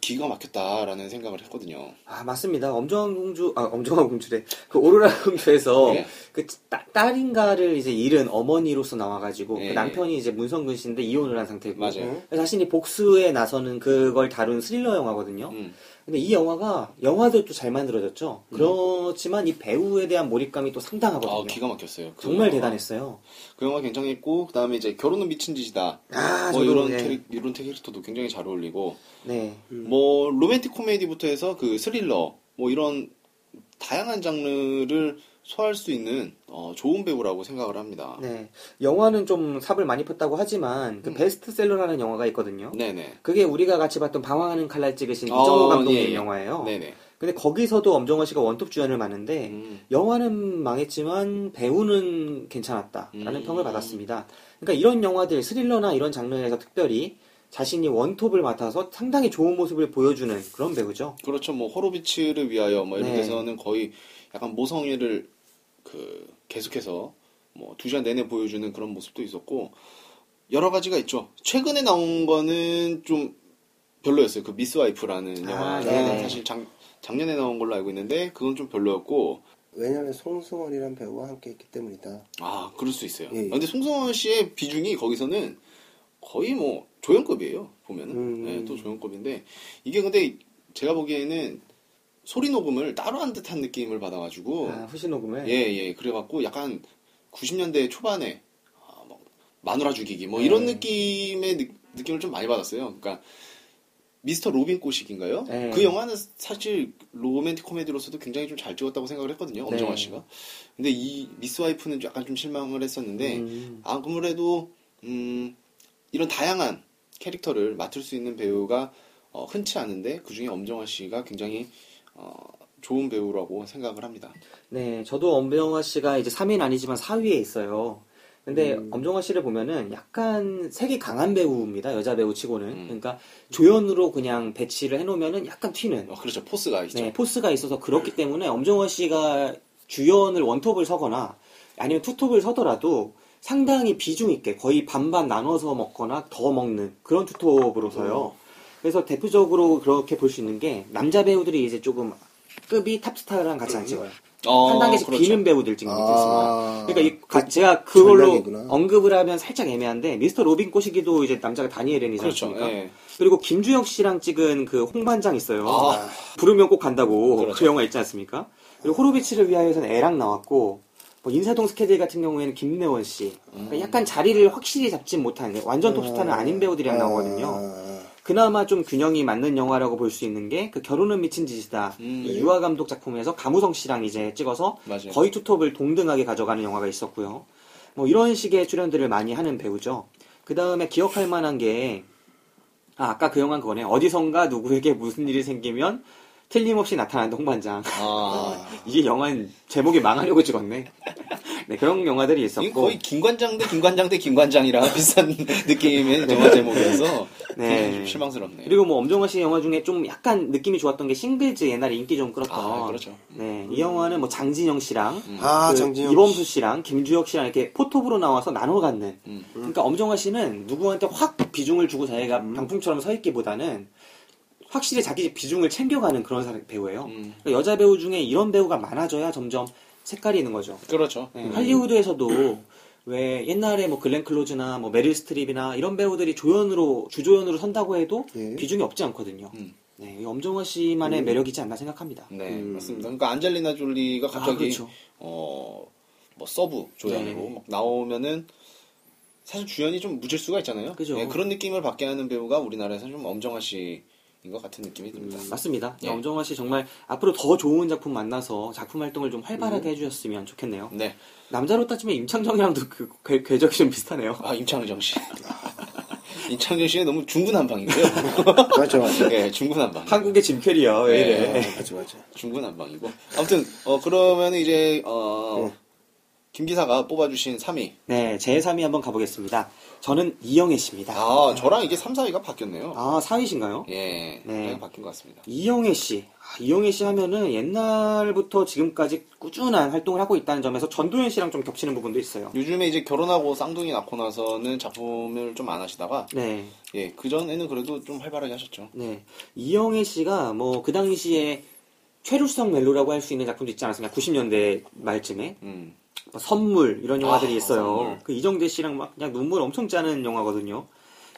기가 막혔다라는 생각을 했거든요. 아, 맞습니다. 엄정화 공주, 아, 엄정화 공주래. 그 오로라 공주에서 네. 그 따- 딸인가를 이제 잃은 어머니로서 나와가지고 네. 그 남편이 이제 문성근 씨인데 이혼을 한 상태고 맞아요. 자신이 복수에 나서는 그걸 다룬 스릴러 영화거든요. 음. 근데 이 영화가 영화도 또 잘 만들어졌죠. 그렇지만 이 배우에 대한 몰입감이 또 상당하거든요. 아, 기가 막혔어요. 그 정말 영화. 대단했어요. 그 영화 굉장했고 그다음에 이제 결혼은 미친 짓이다. 아, 뭐 저도, 이런 네. 캐릭 이런 캐릭터도 굉장히 잘 어울리고 네. 뭐 로맨틱 코미디부터 해서 그 스릴러 뭐 이런 다양한 장르를 소화할 수 있는 어, 좋은 배우라고 생각을 합니다. 네. 영화는 좀 삽을 많이 폈다고 하지만 음. 그 베스트셀러라는 영화가 있거든요. 네네. 그게 우리가 같이 봤던 방황하는 칼날 찍으신 어, 이정호 감독님 예, 예. 영화예요. 네네. 근데 거기서도 엄정화 씨가 원톱 주연을 맡는데 음. 영화는 망했지만 배우는 괜찮았다라는 음. 평을 받았습니다. 그러니까 이런 영화들 스릴러나 이런 장르에서 특별히 자신이 원톱을 맡아서 상당히 좋은 모습을 보여주는 그런 배우죠. 그렇죠. 뭐 호로비츠를 위하여 뭐 이런 네. 데서는 거의 약간 모성애를 그 계속해서 뭐 두 시간 내내 보여주는 그런 모습도 있었고 여러 가지가 있죠. 최근에 나온 거는 좀 별로였어요. 그 미스 와이프라는 아, 영화는 네네. 사실 작, 작년에 나온 걸로 알고 있는데 그건 좀 별로였고 왜냐하면 송승헌이란 배우와 함께 했기 때문이다. 아 그럴 수 있어요. 예, 예. 근데 송승헌 씨의 비중이 거기서는 거의 뭐 조연급이에요. 보면은 음. 네, 또 조연급인데 이게 근데 제가 보기에는 소리 녹음을 따로 한 듯한 느낌을 받아가지고 아, 후시 녹음을. 예, 예. 그래갖고 약간 90년대 초반에 아, 뭐 마누라 죽이기 뭐 네. 이런 느낌의 느, 느낌을 좀 많이 받았어요. 그러니까 미스터 로빈 꼬시기인가요? 네. 그 영화는 사실 로맨틱 코미디로서도 굉장히 좀 잘 찍었다고 생각을 했거든요. 엄정화 네. 씨가. 근데 이 미스 와이프는 약간 좀 실망을 했었는데 음. 아무래도 음, 이런 다양한 캐릭터를 맡을 수 있는 배우가 어, 흔치 않은데 그 중에 엄정화 씨가 굉장히 어, 좋은 배우라고 생각을 합니다. 네, 저도 엄정화 씨가 이제 3위는 아니지만 4위에 있어요. 근데 음. 엄정화 씨를 보면은 약간 색이 강한 배우입니다. 여자 배우 치고는. 음. 그러니까 조연으로 그냥 배치를 해놓으면은 약간 튀는. 어, 그렇죠. force가 있죠. 네, force가 있어서 그렇기 때문에 엄정화 씨가 주연을 원톱을 서거나 아니면 투톱을 서더라도 상당히 비중 있게 거의 반반 나눠서 먹거나 더 먹는 그런 투톱으로 서요. 그래서 대표적으로 그렇게 볼 수 있는 게 남자 배우들이 이제 조금 급이 탑스타랑 같이 안 찍어요. 어, 한 단계씩 그렇죠. 비는 배우들 찍는 게 있습니다. 아, 그러니까 이, 가- 제가 그걸로 전략이구나. 언급을 하면 살짝 애매한데 미스터 로빈 꼬시기도 이제 남자가 다니엘 헤니지 그렇죠. 않습니까? 예. 그리고 김주혁 씨랑 찍은 그 홍반장 있어요. 아. 부르면 꼭 간다고 그 그렇죠. 영화 있지 않습니까? 그리고 호로비치를 위하여서는 애랑 나왔고 뭐 인사동 스케줄 같은 경우에는 김래원 씨. 그러니까 약간 자리를 확실히 잡지 못한 완전 톱스타는 아닌 배우들이랑 나오거든요. 아, 그나마 좀 균형이 맞는 영화라고 볼 수 있는 게 그 결혼은 미친 짓이다. 음. 이 유아 감독 작품에서 가무성 씨랑 이제 찍어서 맞아요. 거의 투톱을 동등하게 가져가는 영화가 있었고요. 뭐 이런 식의 출연들을 많이 하는 배우죠. 그 다음에 기억할 만한 게 아, 아까 그 영화 그거네. 어디선가 누구에게 무슨 일이 생기면 틀림없이 나타나는 홍반장. 아, 이게 영화 제목이 망하려고 찍었네. 네, 그런 영화들이 있었고. 이게 거의 김관장 대 김관장 대 김관장이랑 비슷한 느낌의 영화 제목이어서 네. 실망스럽네요. 그리고 뭐 엄정화 씨 영화 중에 좀 약간 느낌이 좋았던 게 싱글즈 옛날에 인기 좀 끌었던. 아, 그렇죠. 네, 이 영화는 뭐 장진영 씨랑 아, 그 장진영 이범수 씨랑 김주혁 씨랑 이렇게 포토부로 나와서 나눠 갖는. 음. 그러니까 엄정화 씨는 누구한테 확 비중을 주고 자기가 음. 병풍처럼 서 있기보다는 확실히 자기 비중을 챙겨가는 그런 배우예요. 음. 그러니까 여자 배우 중에 이런 배우가 많아져야 점점 색깔이 있는 거죠. 그렇죠. 네, 할리우드에서도 왜 옛날에 뭐 글렌 클로즈나 뭐 메릴 스트립이나 이런 배우들이 조연으로 주조연으로 선다고 해도 예. 비중이 없지 않거든요. 음. 네, 이 엄정화 씨만의 매력이지 않나 생각합니다. 네, 음. 맞습니다. 그러니까 안젤리나 졸리가 갑자기 아, 그렇죠. 어, 뭐 sub 조연으로 네. 막 나오면은 사실 주연이 좀 묻을 수가 있잖아요. 그죠. 네, 그런 느낌을 받게 하는 배우가 우리나라에서 좀 엄정화 씨인 것 같은 느낌이 듭니다. 맞습니다. 예. 엄정화 씨 정말 앞으로 더 좋은 작품 만나서 작품 활동을 좀 활발하게 해주셨으면 좋겠네요. 네. 남자로 따지면 임창정이랑도 그 궤- 궤적이 좀 비슷하네요. 아, 임창정 씨. 임창정 씨는 너무 중구난방이고요. 맞아 맞아. 네, 중구난방. 한국의 짐 캐리어 왜 네. 이래? 맞아 맞아. 중구난방이고. 아무튼, 어, 그러면 이제, 어, 네. 김 기사가 뽑아주신 3위. 네, 제 3위 한번 가보겠습니다. 저는 이영애 씨입니다. 아, 저랑 이게 3, 4위가 바뀌었네요. 아, 4위신가요? 예, 네. 네. 바뀐 것 같습니다. 이영애 씨. 아, 이영애 씨 하면은 옛날부터 지금까지 꾸준한 활동을 하고 있다는 점에서 전도연 씨랑 좀 겹치는 부분도 있어요. 요즘에 이제 결혼하고 쌍둥이 낳고 나서는 작품을 좀 안 하시다가, 네. 예, 그전에는 그래도 좀 활발하게 하셨죠. 네. 이영애 씨가 뭐 그 당시에 최루성 멜로라고 할 수 있는 작품도 있지 않았습니까? 90년대 말쯤에. 음. 뭐 선물 이런 영화들이 아, 있어요. 선물. 그 이정재 씨랑 막 그냥 눈물 엄청 짜는 영화거든요.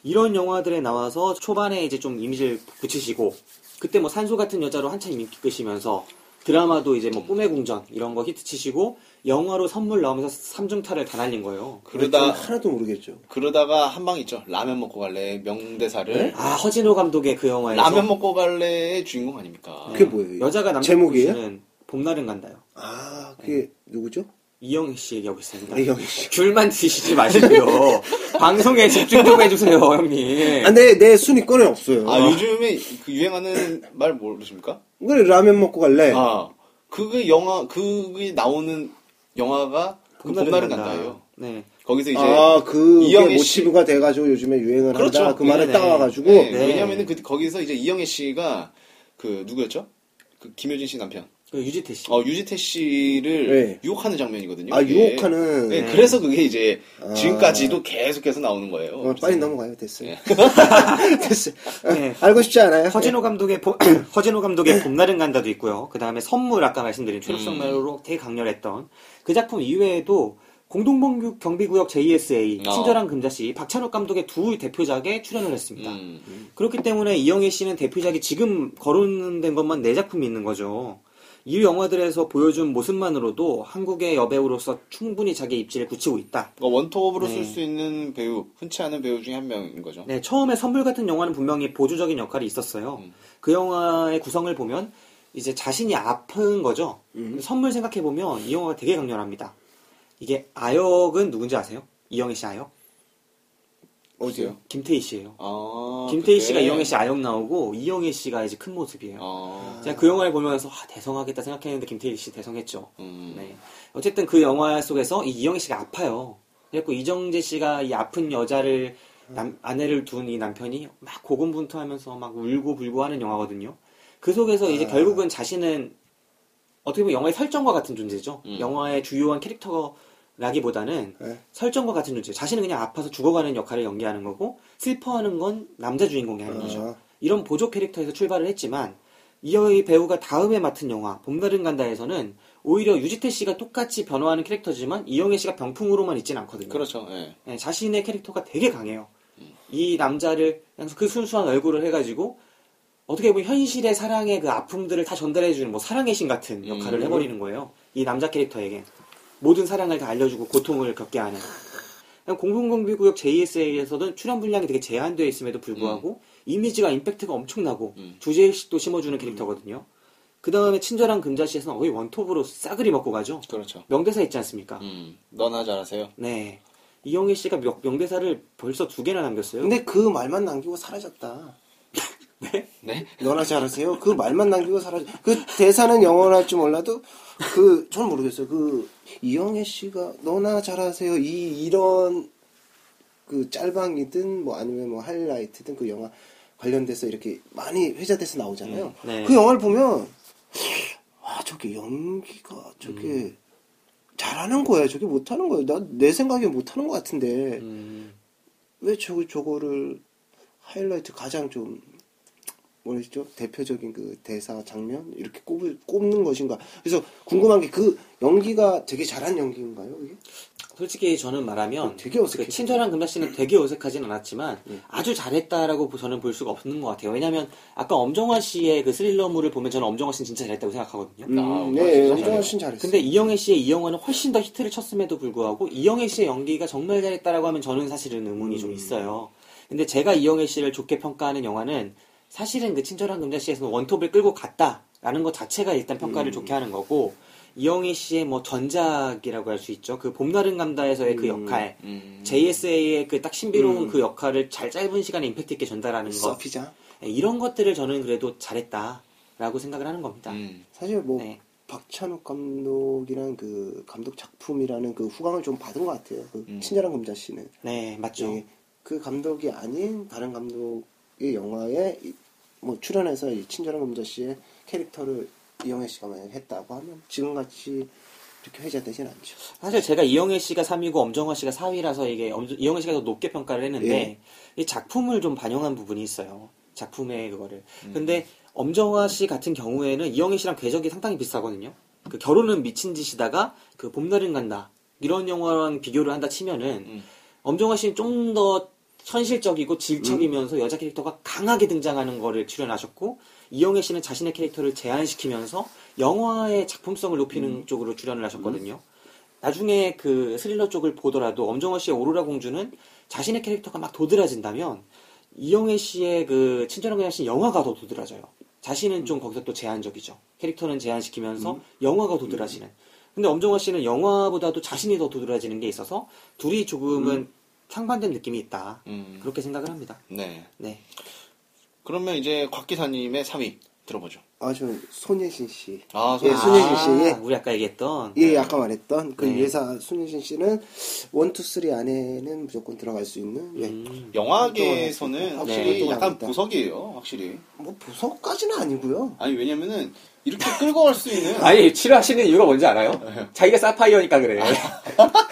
이런 영화들에 나와서 초반에 이제 좀 이미지를 붙이시고 그때 뭐 산소 같은 여자로 한참 인기 끄시면서 드라마도 이제 뭐 꿈의 궁전 이런 거 히트 치시고 영화로 선물 나오면서 삼중타를 다 날린 거예요. 그러다, 하나도 모르겠죠. 그러다가 한 방 있죠. 라면 먹고 갈래 명대사를. 아 허진호 감독의 그 영화에서 라면 먹고 갈래의 주인공 아닙니까? 그게 뭐예요? 여자가 남자 제목이에요? 봄날은 간다요. 아 그게 누구죠? 이영애 씨 얘기하고 있습니다. 이영애 씨. 귤만 드시지 마시고요. 방송에 집중 좀 해주세요, 형님. 아, 내, 내 순위권에 없어요. 아, 요즘에 그 유행하는 말 모르십니까? 그래, 라면 먹고 갈래? 아, 그게 영화, 그게 나오는 영화가 그 봄날은 간다예요. 네. 거기서 이제. 아, 그게 이영애 씨. 모티브가 돼가지고 요즘에 유행을 그렇죠. 한다. 그 말을. 따와가지고. 네, 네. 왜냐면은 그, 거기서 이제 이영애 씨가 그 누구였죠? 그 김효진 씨 남편. 그 유지태 씨. 어, 유지태 씨를 네. 유혹하는 장면이거든요. 아, 이게. 유혹하는. 네, 그래서 그게 이제 아. 지금까지도 계속해서 나오는 거예요. 어, 빨리 넘어가요. 됐어요. 네. 됐어요. 네. 알고 싶지 않아요? 허진호 감독의 보- 허진호 감독의 봄날은 간다도 있고요. 그 다음에 선물 아까 말씀드린 최루성 음. 멜로로 되게 강렬했던 그 작품 이외에도 공동범 경비구역 JSA 어. 친절한 금자씨 박찬욱 감독의 두 대표작에 출연을 했습니다. 음. 그렇기 때문에 이영애 씨는 대표작이 지금 거론된 것만 네 작품이 있는 거죠. 이 영화들에서 보여준 모습만으로도 한국의 여배우로서 충분히 자기 입지를 굳히고 있다. 그러니까 원톱으로 네. 쓸수 있는 배우, 흔치 않은 배우 중에 한 명인 거죠. 네, 처음에 선물 같은 영화는 분명히 보조적인 역할이 있었어요. 음. 그 영화의 구성을 보면 이제 자신이 아픈 거죠. 음. 선물 생각해 보면 이 영화가 되게 강렬합니다. 이게 아역은 누군지 아세요? 이영애 씨 아역? 어디요? 김태희 씨예요. 아, 김태희 그때? 씨가 이영애 씨 아역 나오고 이영애 씨가 이제 큰 모습이에요. 아, 제가 그 영화를 보면서 아, 대성하겠다 생각했는데 김태희 씨 대성했죠. 음. 네. 어쨌든 그 영화 속에서 이 이영애 씨가 아파요. 그래갖고 이정재 씨가 이 아픈 여자를 남- 아내를 둔 이 남편이 막 고군분투하면서 막 울고 불고 하는 영화거든요. 그 속에서 이제 아. 결국은 자신은 어떻게 보면 영화의 설정과 같은 존재죠. 음. 영화의 주요한 캐릭터 라기보다는 네. 설정과 같은 존재. 자신은 그냥 아파서 죽어가는 역할을 연기하는 거고 슬퍼하는 건 남자 주인공이 하는 거죠. 아, 이런 보조 캐릭터에서 출발을 했지만 이의 배우가 다음에 맡은 영화 봄날은 간다에서는 오히려 유지태 씨가 똑같이 변화하는 캐릭터지만 이영애 씨가 병풍으로만 있진 않거든요. 그렇죠. 예. 네, 자신의 캐릭터가 되게 강해요. 이 남자를 그냥 그 순수한 얼굴을 해가지고 어떻게 보면 현실의 사랑의 그 아픔들을 다 전달해주는 뭐 사랑의 신 같은 역할을 음. 해버리는 거예요. 이 남자 캐릭터에게 모든 사랑을 다 알려주고 고통을 겪게 하는. 공동경비구역 JSA에서는 출연 분량이 되게 제한되어 있음에도 불구하고 이미지가 임팩트가 엄청나고 음. 주제의식도 심어주는 캐릭터거든요. 그 다음에 친절한 금자씨에서는 거의 원톱으로 싸그리 먹고 가죠. 그렇죠. 명대사 있지 않습니까? 음, 너나 잘하세요. 네. 이영애 씨가 명, 명대사를 벌써 두 개나 남겼어요. 근데 그 말만 남기고 사라졌다. 네? 너나 잘하세요. 그 말만 남기고 사라져. 그 대사는 영원할 줄 몰라도 그 전 모르겠어요. 그 이영애 씨가 너나 잘하세요. 이 이런 그 짤방이든 뭐 아니면 뭐 하이라이트든 그 영화 관련돼서 이렇게 많이 회자돼서 나오잖아요. 음, 네. 그 영화를 보면 아 저게 연기가 저게 잘하는 거야. 저게 못하는 거야. 나 내 생각에 못하는 것 같은데 음, 왜 저거 저거를 하이라이트 가장 좀 뭐랬죠 대표적인 그 대사 장면 이렇게 꼽을, 꼽는 것인가 그래서 궁금한 게 그 연기가 되게 잘한 연기인가요 이게 솔직히 저는 말하면 어, 되게 어색해. 그 친절한 금자 씨는 되게 어색하진 않았지만 예. 아주 잘했다라고 보- 저는 볼 수가 없는 것 같아요. 왜냐하면 아까 엄정화 씨의 그 스릴러물을 보면 저는 엄정화 씨는 진짜 잘했다고 생각하거든요. 음, 아, 네 엄정화. 씨는 잘했어 근데 이영애 씨의 이 영화는 훨씬 더 히트를 쳤음에도 불구하고 이영애 씨의 연기가 정말 잘했다라고 하면 저는 사실은 의문이 좀 있어요. 근데 제가 이영애 씨를 좋게 평가하는 영화는 사실은 그 친절한 금자 씨에서는 원톱을 끌고 갔다라는 것 자체가 일단 평가를 좋게 하는 거고 이영애 씨의 뭐 전작이라고 할 수 있죠. 그 봄날은 감다에서의 그 역할, 음. JSA의 그 딱 신비로운 음. 그 역할을 잘 짧은 시간에 임팩트 있게 전달하는 거 서피자 예, 이런 것들을 저는 그래도 잘했다라고 생각을 하는 겁니다. 음. 사실 뭐 네. 박찬욱 감독이랑 그 감독 작품이라는 그 후광을 좀 받은 것 같아요 그 음. 친절한 금자 씨는 네, 맞죠. 예, 그 감독이 아닌 다른 감독 의 영화에 이- 뭐 출연해서 이 친절한 금자 씨의 캐릭터를 이영애 씨가 만약 했다고 하면 지금같이 이렇게 회자되진 않죠. 사실 제가 이영애 씨가 3위고 엄정화 씨가 4위라서 이게 엄- 이영애 씨가 더 높게 평가를 했는데 예. 이 작품을 좀 반영한 부분이 있어요. 작품의 그거를. 음. 근데 엄정화 씨 같은 경우에는 이영애 씨랑 궤적이 상당히 비슷하거든요. 그 결혼은 미친 짓이다가 그 봄날은 간다 이런 영화랑 비교를 한다 치면은 음. 엄정화 씨는 좀 더 현실적이고 질척이면서 여자 캐릭터가 강하게 등장하는 거를 출연하셨고 이영애 씨는 자신의 캐릭터를 제한시키면서 영화의 작품성을 높이는 쪽으로 출연을 하셨거든요. 나중에 그 스릴러 쪽을 보더라도 엄정화 씨의 오로라 공주는 자신의 캐릭터가 막 도드라진다면 이영애 씨의 그 친절한 그냥 씨 영화가 더 도드라져요. 자신은 좀 거기서 또 제한적이죠. 캐릭터는 제한시키면서 영화가 도드라지는. 근데 엄정화 씨는 영화보다도 자신이 더 도드라지는 게 있어서 둘이 조금은 상반된 느낌이 있다. 음. 그렇게 생각을 합니다. 네. 네. 그러면 이제 곽 기사님의 3위 들어보죠. 아, 저 손예진 씨. 아, 예, 손예진 씨. 예. 우리 아까 얘기했던 예, 아까 말했던 그 네. 예사 손예진 씨는 one, two, three 안에는 무조건 들어갈 수 있는 예. 음, 영화계에서는 네, 확실히 또 약간 나왔다. 보석이에요, 확실히. 뭐 보석까지는 아니고요. 아니, 왜냐면은, 이렇게 끌고 갈 수 있는. 아니 싫어하시는 이유가 뭔지 알아요? 자기가 사파이어니까 그래.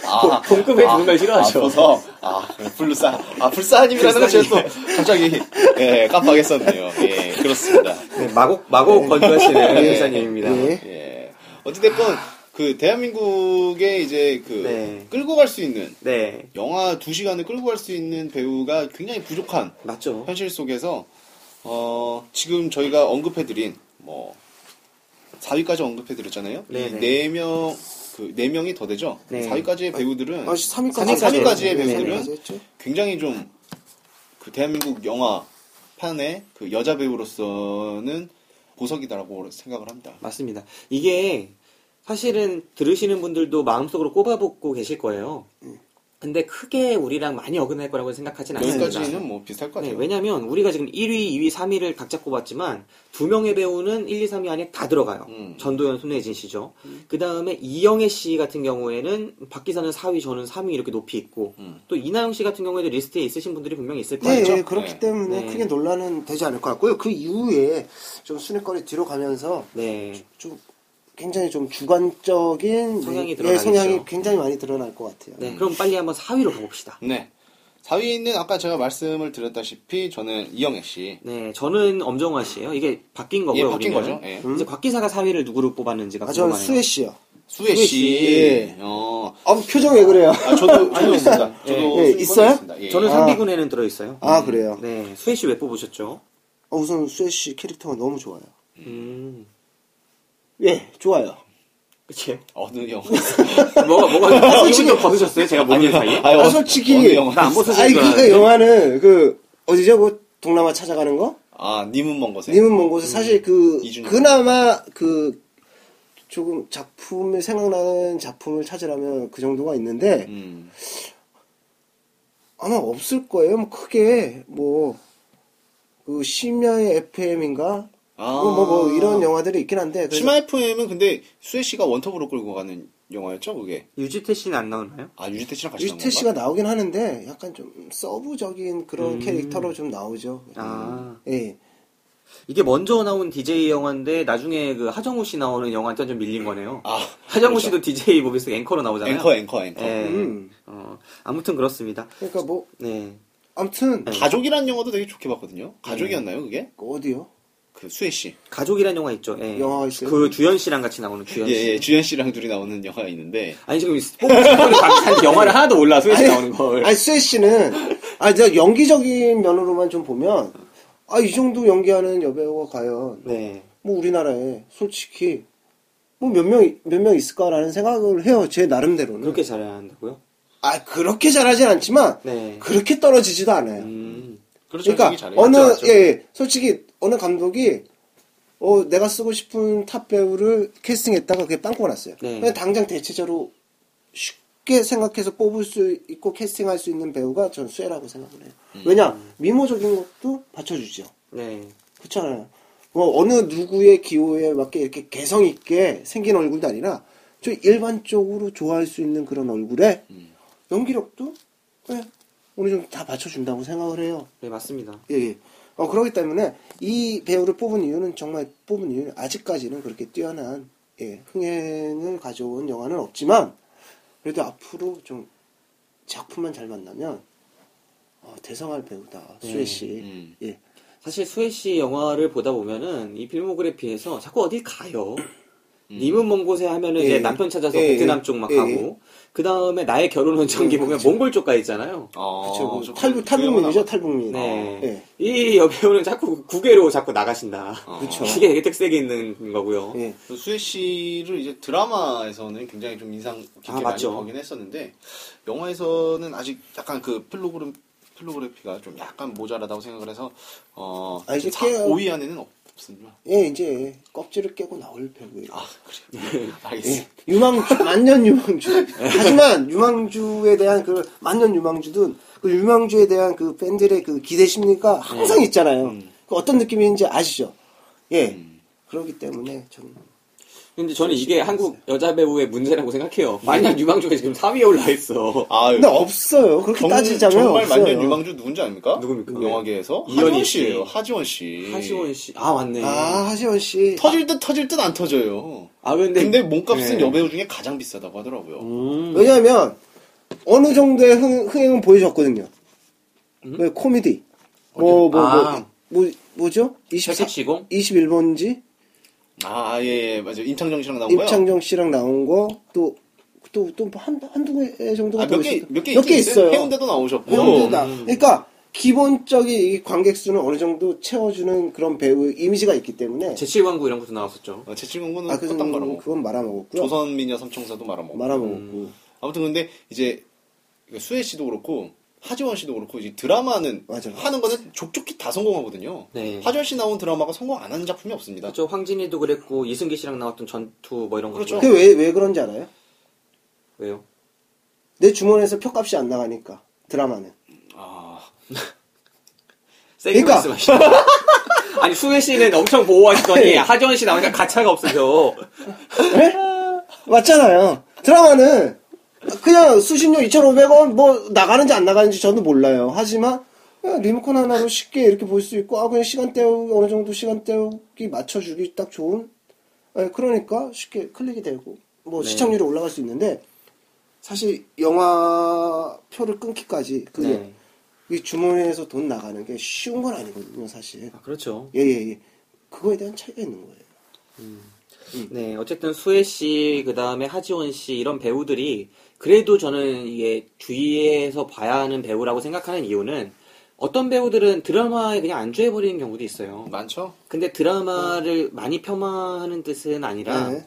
아, 동급에 두는 걸 싫어하죠. 아, 보석. 아, 블사. 아, 블사님이라는 걸 제가 또 갑자기, 예, 깜빡했었네요. 예, 그렇습니다. 네, 마곡 마곡 건조하시는 예. 기사님입니다. 예. 예. 어찌됐건, 그, 대한민국의 이제 그, 네. 끌고 갈 수 있는, 네, 영화 두 시간을 끌고 갈 수 있는 배우가 굉장히 부족한 맞죠. 현실 속에서 어, 지금 저희가 언급해드린 뭐 4위까지 언급해드렸잖아요. 네네. 네 명, 그, 네 명이 더 되죠? 네. 4위까지의 배우들은 아, 3위까지. 삼 위까지 3위까지의 네, 배우들은 했죠. 굉장히 좀, 그 대한민국 영화 판의 그 여자 배우로서는 보석이다라고 생각을 합니다. 맞습니다. 이게 사실은 들으시는 분들도 마음속으로 꼽아보고 계실 거예요. 근데 크게 우리랑 많이 어긋날 거라고 생각하진 않습니다. 여기까지는 뭐 비슷할 것 네, 같아요. 왜냐면 우리가 지금 1위, 2위, 3위를 각자 꼽았지만 두 명의 배우는 1, 2, 3위 안에 다 들어가요. 음. 전도연, 손예진 씨죠. 그 다음에 이영애 씨 같은 경우에는 박기사는 4위, 저는 3위 이렇게 높이 있고 음. 또 이나영 씨 같은 경우에도 리스트에 있으신 분들이 분명히 있을 네, 거예요. 예, 그렇기 네. 때문에 네. 크게 논란은 되지 않을 것 같고요. 그 이후에 좀 순위거리 뒤로 가면서 네. 좀 굉장히 좀 주관적인 성향이 예, 드러나겠죠. 성향이 굉장히 많이 드러날 것 같아요. 네, 그럼 빨리 한번 4위로 가봅시다. 네. 4위는 아까 제가 말씀을 드렸다시피 저는 이영애 씨. 네, 저는 엄정화 씨예요. 이게 바뀐 거고요. 예, 바뀐 우리는. 거죠. 예. 이제 곽 기사가 4위를 누구로 뽑았는지가 아, 저는 궁금하네요. 수혜 씨요. 수혜 씨. 씨. 어. 아, 표정 왜 그래요? 아, 저도, 저도 있습니다. 저도 예, 있어요? 있습니다. 예. 저는 아. 3비군에는 들어 있어요. 아, 그래요. 네, 수혜 씨 왜 뽑으셨죠? 어, 우선 수혜 씨 캐릭터가 너무 좋아요. 음, 예, 좋아요. 그치? 어느 영화? 뭐가, 뭐가, 기분 좀 받으셨어요? 제가 모르는 사이에? 아니, 아, 어, 솔직히- 어느 영화? 나안 벗어질 아니, 줄 그, 그. 영화는 그 어디죠? 그 동남아 찾아가는 거? 아, 님은 먼 곳에. 님은 먼 곳에 사실 그 이준영. 그나마 그 조금 작품을 생각나는 작품을 찾으라면 그 정도가 있는데 음. 아마 없을 거예요. 뭐 크게 뭐 그 심야의 FM인가 아. 뭐 뭐 뭐 이런 영화들이 있긴 한데 그래서 FM은 근데 수혜 씨가 원톱으로 끌고 가는 영화였죠, 그게. 유지태 씨는 안 나오나요? 아 유지태 씨랑 같이 건가? 씨가 나오긴 하는데 약간 좀 서브적인 그런 캐릭터로 좀 나오죠. 아 예. 이게 먼저 나온 DJ 영화인데 나중에 그 하정우 씨 나오는 영화한테 좀 밀린 거네요. 아, 하정우 그렇죠. 씨도 DJ 모비스 앵커로 나오잖아요. 앵커, 앵커, 앵커. 예. 음. 어, 아무튼 그렇습니다. 그러니까 뭐 네. 아무튼 가족이란 영화도 되게 좋게 봤거든요. 가족이었나요, 그게? 어디요? 그 수혜 씨. 가족이란 영화 있죠. 예. 영화 있어요? 그 주연 씨랑 같이 나오는 주연 씨. 예, 예, 주현 씨랑 둘이 나오는 영화가 있는데. 아니 지금 뽑은 영화를 하나도 몰라 수혜 씨 나오는 걸. 아니 수혜 씨는 아니 저 연기적인 면으로만 좀 보면 아 이 정도 연기하는 여배우가 과연 네. 뭐 우리나라에 솔직히 뭐 몇 명 몇 명 있을까라는 생각을 해요 제 나름대로는 그렇게 잘해야 한다고요? 아 그렇게 잘하진 않지만 네. 그렇게 떨어지지도 않아요 음. 그렇죠. 그러니까. 어느 맞죠, 맞죠. 예, 예 솔직히 어느 감독이 어 내가 쓰고 싶은 top 배우를 캐스팅했다가 그게 빵꾸가 났어요. 네. 그냥 당장 대체적으로 쉽게 생각해서 뽑을 수 있고 캐스팅할 수 있는 배우가 전 수애라고 생각을 해요. 음. 왜냐 미모적인 것도 받쳐주죠. 네. 그렇잖아요. 뭐 어느 누구의 기호에 맞게 이렇게 개성 있게 생긴 얼굴도 아니라 저 일반적으로 좋아할 수 있는 그런 얼굴에 음. 연기력도 예, 어느 정도 다 받쳐준다고 생각을 해요. 네 맞습니다. 예, 예. 어, 그렇기 때문에 이 배우를 뽑은 이유는 정말 뽑은 이유는 아직까지는 그렇게 뛰어난 예, 흥행을 가져온 영화는 없지만 그래도 앞으로 좀 작품만 잘 만나면 어, 대성할 배우다 수혜 씨. 음. 예. 사실 수혜 씨 영화를 보다 보면은 이 필모그래피에서 자꾸 어딜 가요. 님은 먼 곳에 하면은 예. 이제 남편 찾아서 예, 베트남 예. 쪽막 예, 가고 그 다음에 나의 결혼 원정기 예, 보면 그쵸. 몽골 쪽가 있잖아요. 아, 그쵸. 뭐저 탈북, 그 탈북민이죠, 탈북민. 네. 예. 이 여배우는 자꾸 국외로 자꾸 나가신다. 어. 그쵸. 이게 되게 특색이 있는 거고요. 예. 그 수혜 씨를 이제 드라마에서는 굉장히 좀 인상 깊게 아, 많이. 보긴 했었는데 영화에서는 아직 약간 그 필로그램 필로그래피가 좀 약간 모자라다고 생각을 해서 어 아, 이제 사- 깨요. 5위 안에는 없 습니다. 예, 이제 껍질을 깨고 나올 배우예요. 아 그래요. 알겠습니다. 예. 유망주, 만년 유망주. 하지만 유망주에 대한 그 만년 유망주든 그 유망주에 대한 그 팬들의 그 기대 심리가 항상 있잖아요. 음. 그 어떤 느낌인지 아시죠? 예. 음. 그렇기 때문에 전 근데 저는 이게 한국 여자 배우의 문제라고 생각해요. 만약 유망주가 지금 3위에 올라 있어. 아유, 근데 없어요. 그렇게 정, 따지자면 정말 없어요. 만년 유망주 누군지 아닙니까? 누굽니까? 영화계에서 이현희 하지원 씨. 씨예요. 하지원 씨. 하시원 씨. 아 맞네. 아, 하지원 씨. 터질 듯 터질 듯 안 터져요. 아 근데 근데 몸값은 네. 여배우 중에 가장 비싸다고 하더라고요. 음. 왜냐하면 어느 정도의 흥, 흥행은 보여줬거든요. 그 코미디. 뭐, 뭐, 뭐, 아. 뭐, 뭐 죠? 24, 회색시공? 21번지? 아, 예, 예, 맞아요. 임창정 씨랑 나온 거요? 임창정 씨랑 나온 거, 또, 또, 또, 한, 한두 개 정도가 아, 더몇 개, 있어요. 몇 개, 몇 개 있어요. 해운대도 나오셨고. 해운대다. 음. 그러니까, 기본적인 이 관객 수는 어느 정도 채워주는 그런 배우 이미지가 있기 때문에. 제칠광구 이런 것도 나왔었죠. 어, 제칠공구는 아, 아, 그건, 딱 말아먹고. 그건 말아먹었고요. 조선미녀 삼총사도 말아먹고. 말아먹었고. 음. 아무튼 근데 이제 그 수혜 씨도 그렇고 하지원 씨도 그렇고 이제 드라마는 맞아요. 하는 거는 족족히 다 성공하거든요. 네. 하지원 씨 나온 드라마가 성공 안 하는 작품이 없습니다. 그렇죠. 황진이도 그랬고 이승기 씨랑 나왔던 전투 뭐 이런 거. 그렇죠. 그게 왜, 왜 그런지 알아요? 왜요? 내 주머니에서 표값이 안 나가니까. 드라마는. 아, 세게 그러니까. 말씀하시죠. 아니 수혜 씨는 엄청 보호하시더니. 하지원 씨 나오니까 가차가 없으셔. 네? 맞잖아요. 드라마는 그냥 수신료 2,500원 뭐 나가는지 안 나가는지 저도 몰라요. 하지만 그냥 리모컨 하나로 쉽게 이렇게 볼 수 있고 아 그냥 시간 때우기 어느 정도 시간 때우기 맞춰주기 딱 좋은 예, 그러니까 쉽게 클릭이 되고 뭐 네. 시청률이 올라갈 수 있는데 사실 영화 표를 끊기까지 그게 네. 이 주머니에서 돈 나가는 게 쉬운 건 아니거든요 사실 아, 그렇죠. 예예예 예, 그거에 대한 차이가 있는 거예요. 네, 어쨌든 수혜 씨, 그 다음에 하지원 씨, 이런 배우들이, 그래도 저는 이게 주위에서 봐야 하는 배우라고 생각하는 이유는, 어떤 배우들은 드라마에 그냥 안주해버리는 경우도 있어요. 많죠? 근데 드라마를 많이 폄하하는 뜻은 아니라, 네.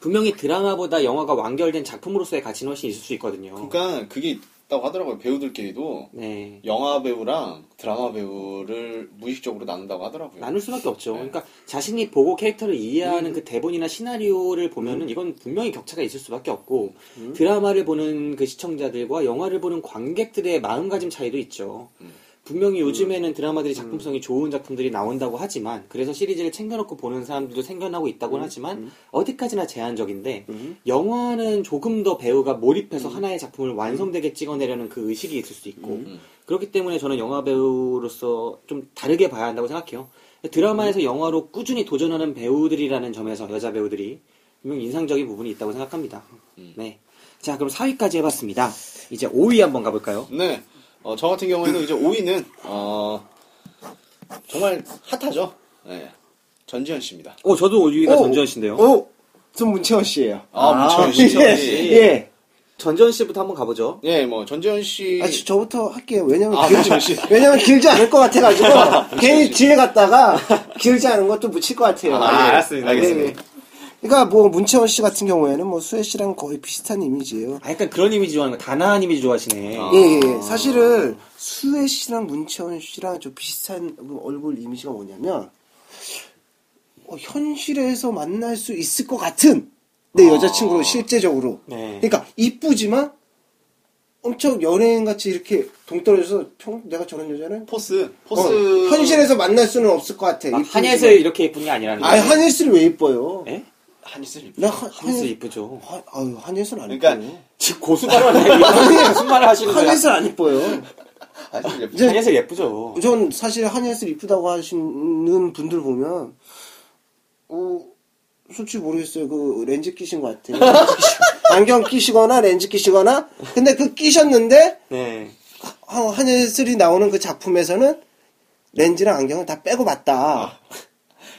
분명히 드라마보다 영화가 완결된 작품으로서의 가치는 훨씬 있을 수 있거든요. 그러니까 그게 있다고 하더라고요. 배우들끼리도 네. 영화 배우랑 드라마 배우를 무의식적으로 나눈다고 하더라고요. 나눌 수밖에 없죠. 네. 그러니까 자신이 보고 캐릭터를 이해하는 그 대본이나 시나리오를 보면은 이건 분명히 격차가 있을 수밖에 없고 드라마를 보는 그 시청자들과 영화를 보는 관객들의 마음가짐 차이도 있죠. 음. 분명히 요즘에는 드라마들이 작품성이 좋은 작품들이 나온다고 하지만 그래서 시리즈를 챙겨놓고 보는 사람들도 생겨나고 있다고는 하지만 어디까지나 제한적인데 영화는 조금 더 배우가 몰입해서 하나의 작품을 완성되게 찍어내려는 그 의식이 있을 수 있고 그렇기 때문에 저는 영화 배우로서 좀 다르게 봐야 한다고 생각해요. 드라마에서 영화로 꾸준히 도전하는 배우들이라는 점에서 여자 배우들이 분명 인상적인 부분이 있다고 생각합니다. 네. 자, 그럼 4위까지 해봤습니다. 이제 5위 한번 가볼까요? 네. 어, 저 같은 경우에는 이제 5위는 어, 정말 핫하죠. 네. 전지현 씨입니다. 어, 저도 5위가 오! 전지현 씨인데요. 오, 전 문채원 씨예요. 아, 아, 문채원 씨. 문채원 예, 씨. 예. 전지현 씨부터 한번 가보죠. 예, 뭐 전지현 씨. 아, 저- 저부터 할게요. 왜냐면 아, 길, 문채원 씨. 왜냐면 길지 않을 것 같아가지고 괜히 씨. 뒤에 갔다가 길지 않은 것도 묻힐 것 같아요. 아, 아, 예. 알았습니다. 알겠습니다. 네, 네. 그러니까 뭐 문채원 씨 같은 경우에는 뭐 수혜 씨랑 거의 비슷한 이미지예요. 아, 약간 그런 이미지 좋아하는 거, 단아한 이미지 좋아하시네. 아. 예, 예, 예. 사실은 수혜 씨랑 문채원 씨랑 좀 비슷한 그 얼굴 이미지가 뭐냐면 어, 현실에서 만날 수 있을 것 같은 내 아. 여자친구로 실제적으로. 네. 그러니까 이쁘지만 엄청 연예인 같이 이렇게 동떨어져서 평, 내가 저런 여자는 포스. 포스. 어, 현실에서 만날 수는 없을 것 같아. 막 이쁘지만. 한예슬 이렇게 예쁜 게 아니라는 아니 거예요. 한예슬이 왜 이뻐요? 예? 한이슬. 나 한, 한예슬 한예, 이쁘죠. 하- 아유 한예슬 안 그러니까 이뻐요. 지금 고수 발언 해. 무슨 말을 하시는 거야? 한예슬 안 이뻐요. 한이슬 예쁘. 이제 한예슬 예쁘죠. 전 사실 한예슬 이쁘다고 하시는 분들 보면 어 솔직히 모르겠어요. 그 렌즈 끼신 것 같아요. 안경 끼시거나 렌즈 끼시거나 근데 그 끼셨는데 네. 하- 한예슬이 나오는 그 작품에서는 렌즈랑 안경을 다 빼고 봤다.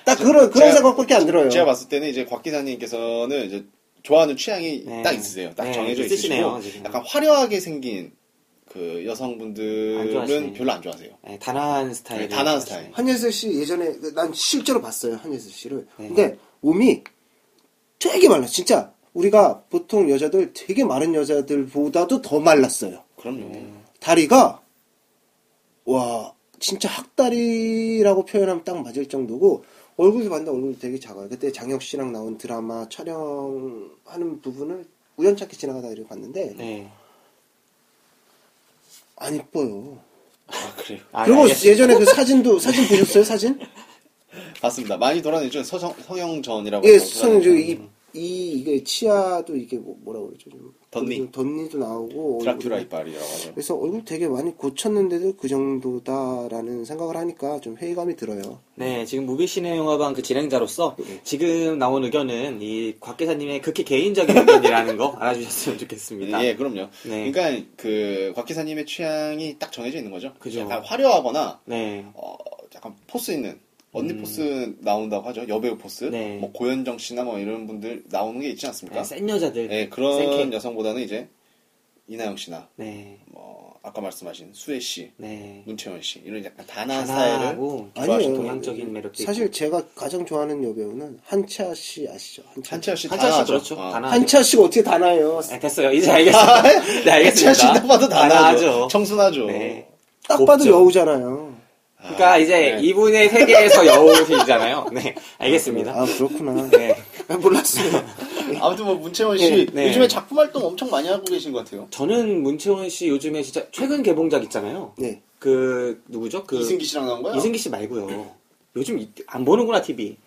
딱 그런 그런 생각밖에 안 들어요. 제가 봤을 때는 이제 곽 기사님께서는 이제 좋아하는 취향이 네. 딱 있으세요. 딱 네, 정해져 있으시네요, 있으시고 지금. 약간 화려하게 생긴 그안 여성분들은 좋아하시네. 별로 안 좋아하세요. 네, 단아한 스타일. 네, 단아한 스타일. 한예슬 씨 예전에 그- 난 실제로 봤어요 한예슬 씨를. 네. 근데 몸이 되게 말라. 진짜 우리가 보통 여자들 되게 마른 여자들보다도 더 말랐어요. 그럼요. 다리가 와 진짜 학다리라고 표현하면 딱 맞을 정도고 얼굴이 봤는데 얼굴이 되게 작아요. 그때 장혁 씨랑 나온 드라마 촬영하는 부분을 우연찮게 지나가다 이렇게 봤는데 네. 안 이뻐요. 아 그래요. 아, 그리고 알겠습니다. 예전에 그 사진도 사진 보셨어요 사진? 맞습니다. 많이 돌아다니죠. 서성 성형전이라고. 예, 수선이 돌아다니죠. 이, 이 이게 치아도 이게 뭐, 뭐라고 그러죠? 좀 덧니. 덧니도 나오고 드라큘라 이빨이라고 하죠. 그래서 얼굴 되게 많이 고쳤는데도 그 정도다라는 생각을 하니까 좀 회의감이 들어요. 네, 지금 무비시네 영화방 그 진행자로서 지금 나온 의견은 이 곽 기사님의 극히 개인적인 의견이라는 거 알아주셨으면 좋겠습니다. 예, 그럼요. 네. 그러니까 그 곽 기사님의 취향이 딱 정해져 있는 거죠. 그죠. 약간 화려하거나 네. 어, 약간 포스 있는 언니 포스 나온다고 하죠. 여배우 포스. 음. 네. 뭐 고현정 씨나 뭐 이런 분들 나오는 게 있지 않습니까? 네, 센 여자들. 네, 그런 센 캐. 여성보다는 이제 이나영 씨나 네. 뭐 아까 말씀하신 수애 씨, 네. 문채원 씨 이런 약간 단아한 스타일을 아니에요. 동양적인 매력도 사실 있고. 제가 가장 좋아하는 여배우는 한채아 씨 아시죠? 한채아, 한채아 씨 한철 씨. 그렇죠. 어. 한채아 씨가 어떻게 다나요? 네, 됐어요. 이제 알겠습니다. 네, 알겠습니다. 한채아 씨딱 봐도 단아하죠. 단아하죠. 청순하죠. 네. 딱 곱죠. 봐도 여우잖아요. 그러니까 아, 이제 네. 이분의 세계에서 여우시잖아요. 네, 알겠습니다. 아 그렇구나. 네. 아, 몰랐어요. 아무튼 뭐 문채원 씨 네, 네. 요즘에 작품 활동 엄청 많이 하고 계신 것 같아요. 저는 문채원 씨 요즘에 진짜 최근 개봉작 있잖아요. 네. 그 누구죠? 그 이승기 씨랑 나온 거요? 이승기 씨 말고요. 요즘 이- 안 보는구나 TV.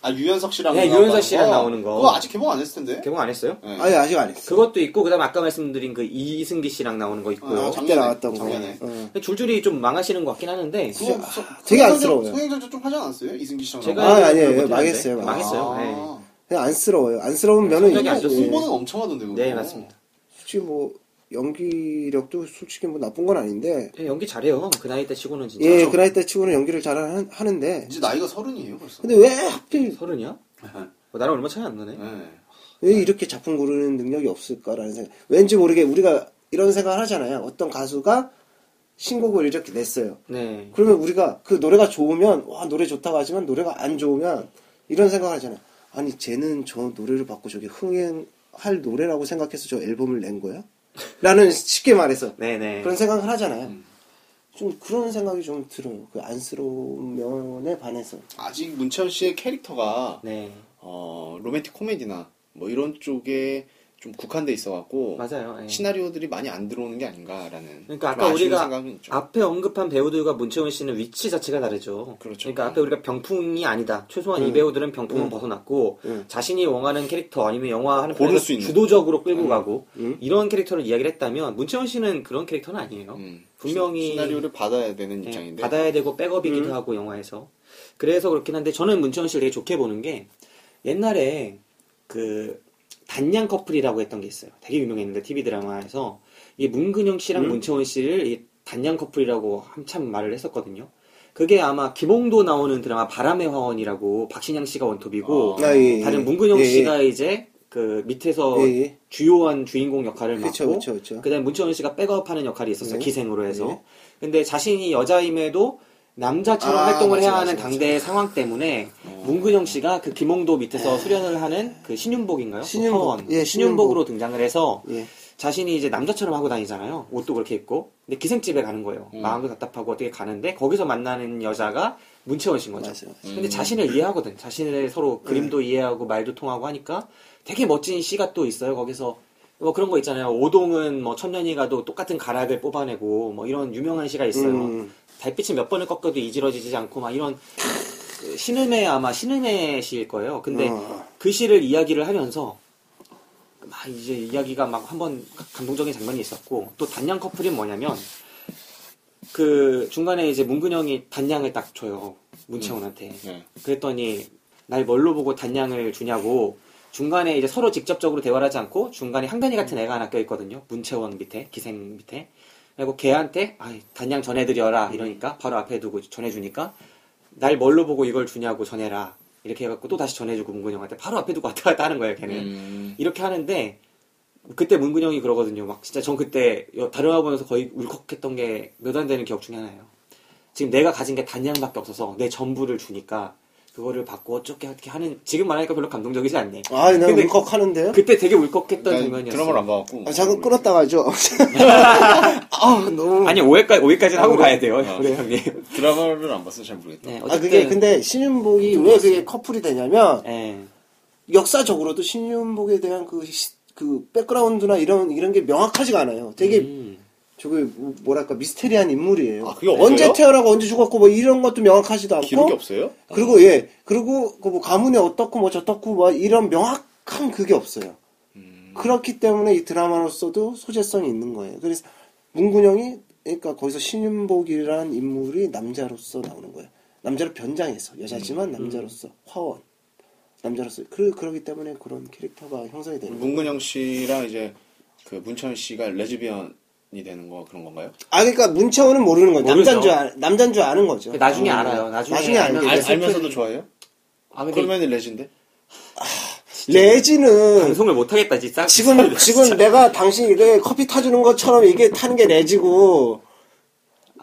아 유연석 씨랑 네, 유연석 씨랑 거. 나오는 거. 그거 아직 개봉 안 했을 텐데. 개봉 안 했어요? 네. 아니 아직 안 했어. 그것도 있고 그다음 아까 말씀드린 그 이승기 씨랑 나오는 거 있고요. 아, 그때 작년에, 나왔던 거. 작년에. 어. 줄줄이 좀 망하시는 것 같긴 하는데 그거 되게 안쓰러워요. 소행전 좀 하지 않았어요? 이승기 씨랑 제가? 아, 아니에요. 망했어요. 못했는데. 망했어요. 아. 네. 그냥 안쓰러워요. 안쓰러운 면은 성적이 안 있고. 홍보는 엄청 하던데 그거. 네, 맞습니다. 솔직히 뭐 연기력도 솔직히 뭐 나쁜 건 아닌데 예, 연기 잘해요. 그 나이 때 치고는 진짜. 예, 그 나이 때 치고는 연기를 잘 하- 하는데 이제 나이가 서른이에요 벌써. 근데 왜 하필 서른이야? 어, 나랑 얼마 차이 안 나네. 네. 왜 이렇게 작품 고르는 능력이 없을까라는 생각. 왠지 모르게 우리가 이런 생각을 하잖아요. 어떤 가수가 신곡을 이렇게 냈어요. 네. 그러면 우리가 그 노래가 좋으면 와 노래 좋다고 하지만 노래가 안 좋으면 이런 생각을 하잖아요. 아니 쟤는 저 노래를 받고 저게 흥행할 노래라고 생각해서 저 앨범을 낸 거야? 라는 쉽게 말해서 네네. 그런 생각을 하잖아요. 좀 그런 생각이 좀 들어요. 그 안쓰러운 면에 반해서. 아직 문채원 씨의 캐릭터가 네. 어, 로맨틱 코미디나 뭐 이런 쪽에 좀 국한돼 있어갖고 맞아요. 예. 시나리오들이 많이 안 들어오는 게 아닌가라는 그러니까 좀 아까 우리가. 앞에 언급한 배우들과 문채원 씨는 위치 자체가 다르죠. 그렇죠. 러니까 앞에 우리가 병풍이 아니다. 최소한 이 음. 배우들은 병풍은 음. 벗어났고 음. 자신이 원하는 캐릭터 아니면 영화 하는 고를 수 있는. 주도적으로 끌고 가고 음. 이런 캐릭터를 이야기를 했다면 문채원 씨는 그런 캐릭터는 아니에요. 음, 분명히- 시- 시나리오를 받아야 되는 예, 입장인데 받아야 되고 백업이기도 음. 하고 영화에서 그래서 그렇긴 한데 저는 문채원 씨를 되게 좋게 보는 게 옛날에 그 단양 커플이라고 했던 게 있어요. 되게 유명했는데 TV 드라마에서 이 문근영 씨랑 음. 문채원 씨를 이 단양 커플이라고 한참 말을 했었거든요. 그게 아마 김홍도 나오는 드라마 바람의 화원이라고 박신양 씨가 원톱이고 아, 아, 예, 예. 다른 문근영 예, 예. 씨가 이제 그 밑에서 예, 예. 주요한 주인공 역할을 그쵸, 맡고 그쵸, 그쵸. 그다음에 문채원 씨가 백업하는 역할이 있었어요 네. 기생으로 해서 네. 근데 자신이 여자임에도 남자처럼 아, 활동을 맞아, 해야 맞아, 하는 맞아. 당대의 상황 때문에 어. 문근영 씨가 그 김홍도 밑에서 수련을 하는 그 신윤복인가요? 신윤복. 파원. 예, 신윤복 으로 등장을 해서 예. 자신이 이제 남자처럼 하고 다니잖아요. 옷도 그렇게 입고. 근데 기생집에 가는 거예요. 음. 마음도 답답하고 어떻게 가는데 거기서 만나는 여자가 문채원 씨인 거죠. 맞아요. 근데 음. 자신을 이해하거든. 자신을 서로 네. 그림도 이해하고 말도 통하고 하니까 되게 멋진 시가 또 있어요. 거기서 뭐 그런 거 있잖아요. 오동은 뭐 천년이 가도 똑같은 가락을 뽑아내고 뭐 이런 유명한 시가 있어요. 음. 달빛이 몇 번을 꺾어도 이지러지지 않고 막 이런 그 신음의 아마 신음의 시일 거예요. 근데 어. 그 시를 이야기를 하면서 막 이제 이야기가 막 한번 감동적인 장면이 있었고 또 단양 커플이 뭐냐면 그 중간에 이제 문근영이 단양을 딱 줘요 문채원한테 네. 그랬더니 날 뭘로 보고 단양을 주냐고 중간에 이제 서로 직접적으로 대화를 하지 않고 중간에 한간이 같은 애가 하나 껴 있거든요 문채원 밑에 기생 밑에 그리고 걔한테 아 단양 전해드려라 이러니까 바로 앞에 두고 전해주니까 날 뭘로 보고 이걸 주냐고 전해라 이렇게 해갖고 또 다시 전해주고 문근영한테 바로 앞에 두고 왔다 갔다 하는 거예요 걔는 음, 이렇게 하는데 그때 문근영이 그러거든요. 막 진짜 전 그때 여- 다른 영화 보면서 거의 울컥했던 게 몇 안 되는 기억 중에 하나예요. 지금 내가 가진 게 단양밖에 없어서 내 전부를 주니까 그거를 받고 어떻게 어떻게 하는 지금 말하니까 별로 감동적이지 않네. 아, 내가 근데 울컥하는데요? 그때 되게 울컥했던 난 장면이었어요. 드라마를 안 봐갖고 아, 잠깐 끊었다가죠. 아, 너무. 아니 5회까지 5회까지 는 하고 그래. 가야 돼요. 어. 그래 형님. 드라마를 안 봐서 잘 모르겠다. 네, 아, 어쨌든 그게 근데 신윤복이 왜 그게 커플이 되냐면 예. 역사적으로도 신윤복에 대한 그, 시- 그 백그라운드나 이런 이런 게 명확하지가 않아요. 되게 음. 저게 뭐- 뭐랄까 미스테리한 인물이에요. 아, 그게 없어요? 언제 태어나고 언제 죽었고 뭐 이런 것도 명확하지도 않고 기록이 없어요? 그리고 예 그리고 그 뭐 가문이 어떻고 뭐 저떻고 뭐 이런 명확한 그게 없어요. 음, 그렇기 때문에 이 드라마로서도 소재성이 있는 거예요. 그래서 문근영이 그러니까 거기서 신윤복이라는 인물이 남자로서 나오는 거예요. 남자로 변장해서 여자지만 남자로서 화원 남자로서 그 그러기 때문에 그런 캐릭터가 형성이 되는 거예요. 문근영 씨랑 이제 그 문채원 씨가 레즈비언 이 되는 거 그런 건가요? 아 그러니까 문채원은 모르는 거죠. 남자인 줄 아, 남자인 줄 아는 거죠. 나중에 음. 알아요. 나중에 나중에 알면 알. 알면서도 좋아해요? 아 그러면 레즈인데? 레지는 방송을 못 하겠다 진짜. 지금 지금 내가 당신 이게 커피 타주는 것처럼 이게 타는 게 레지고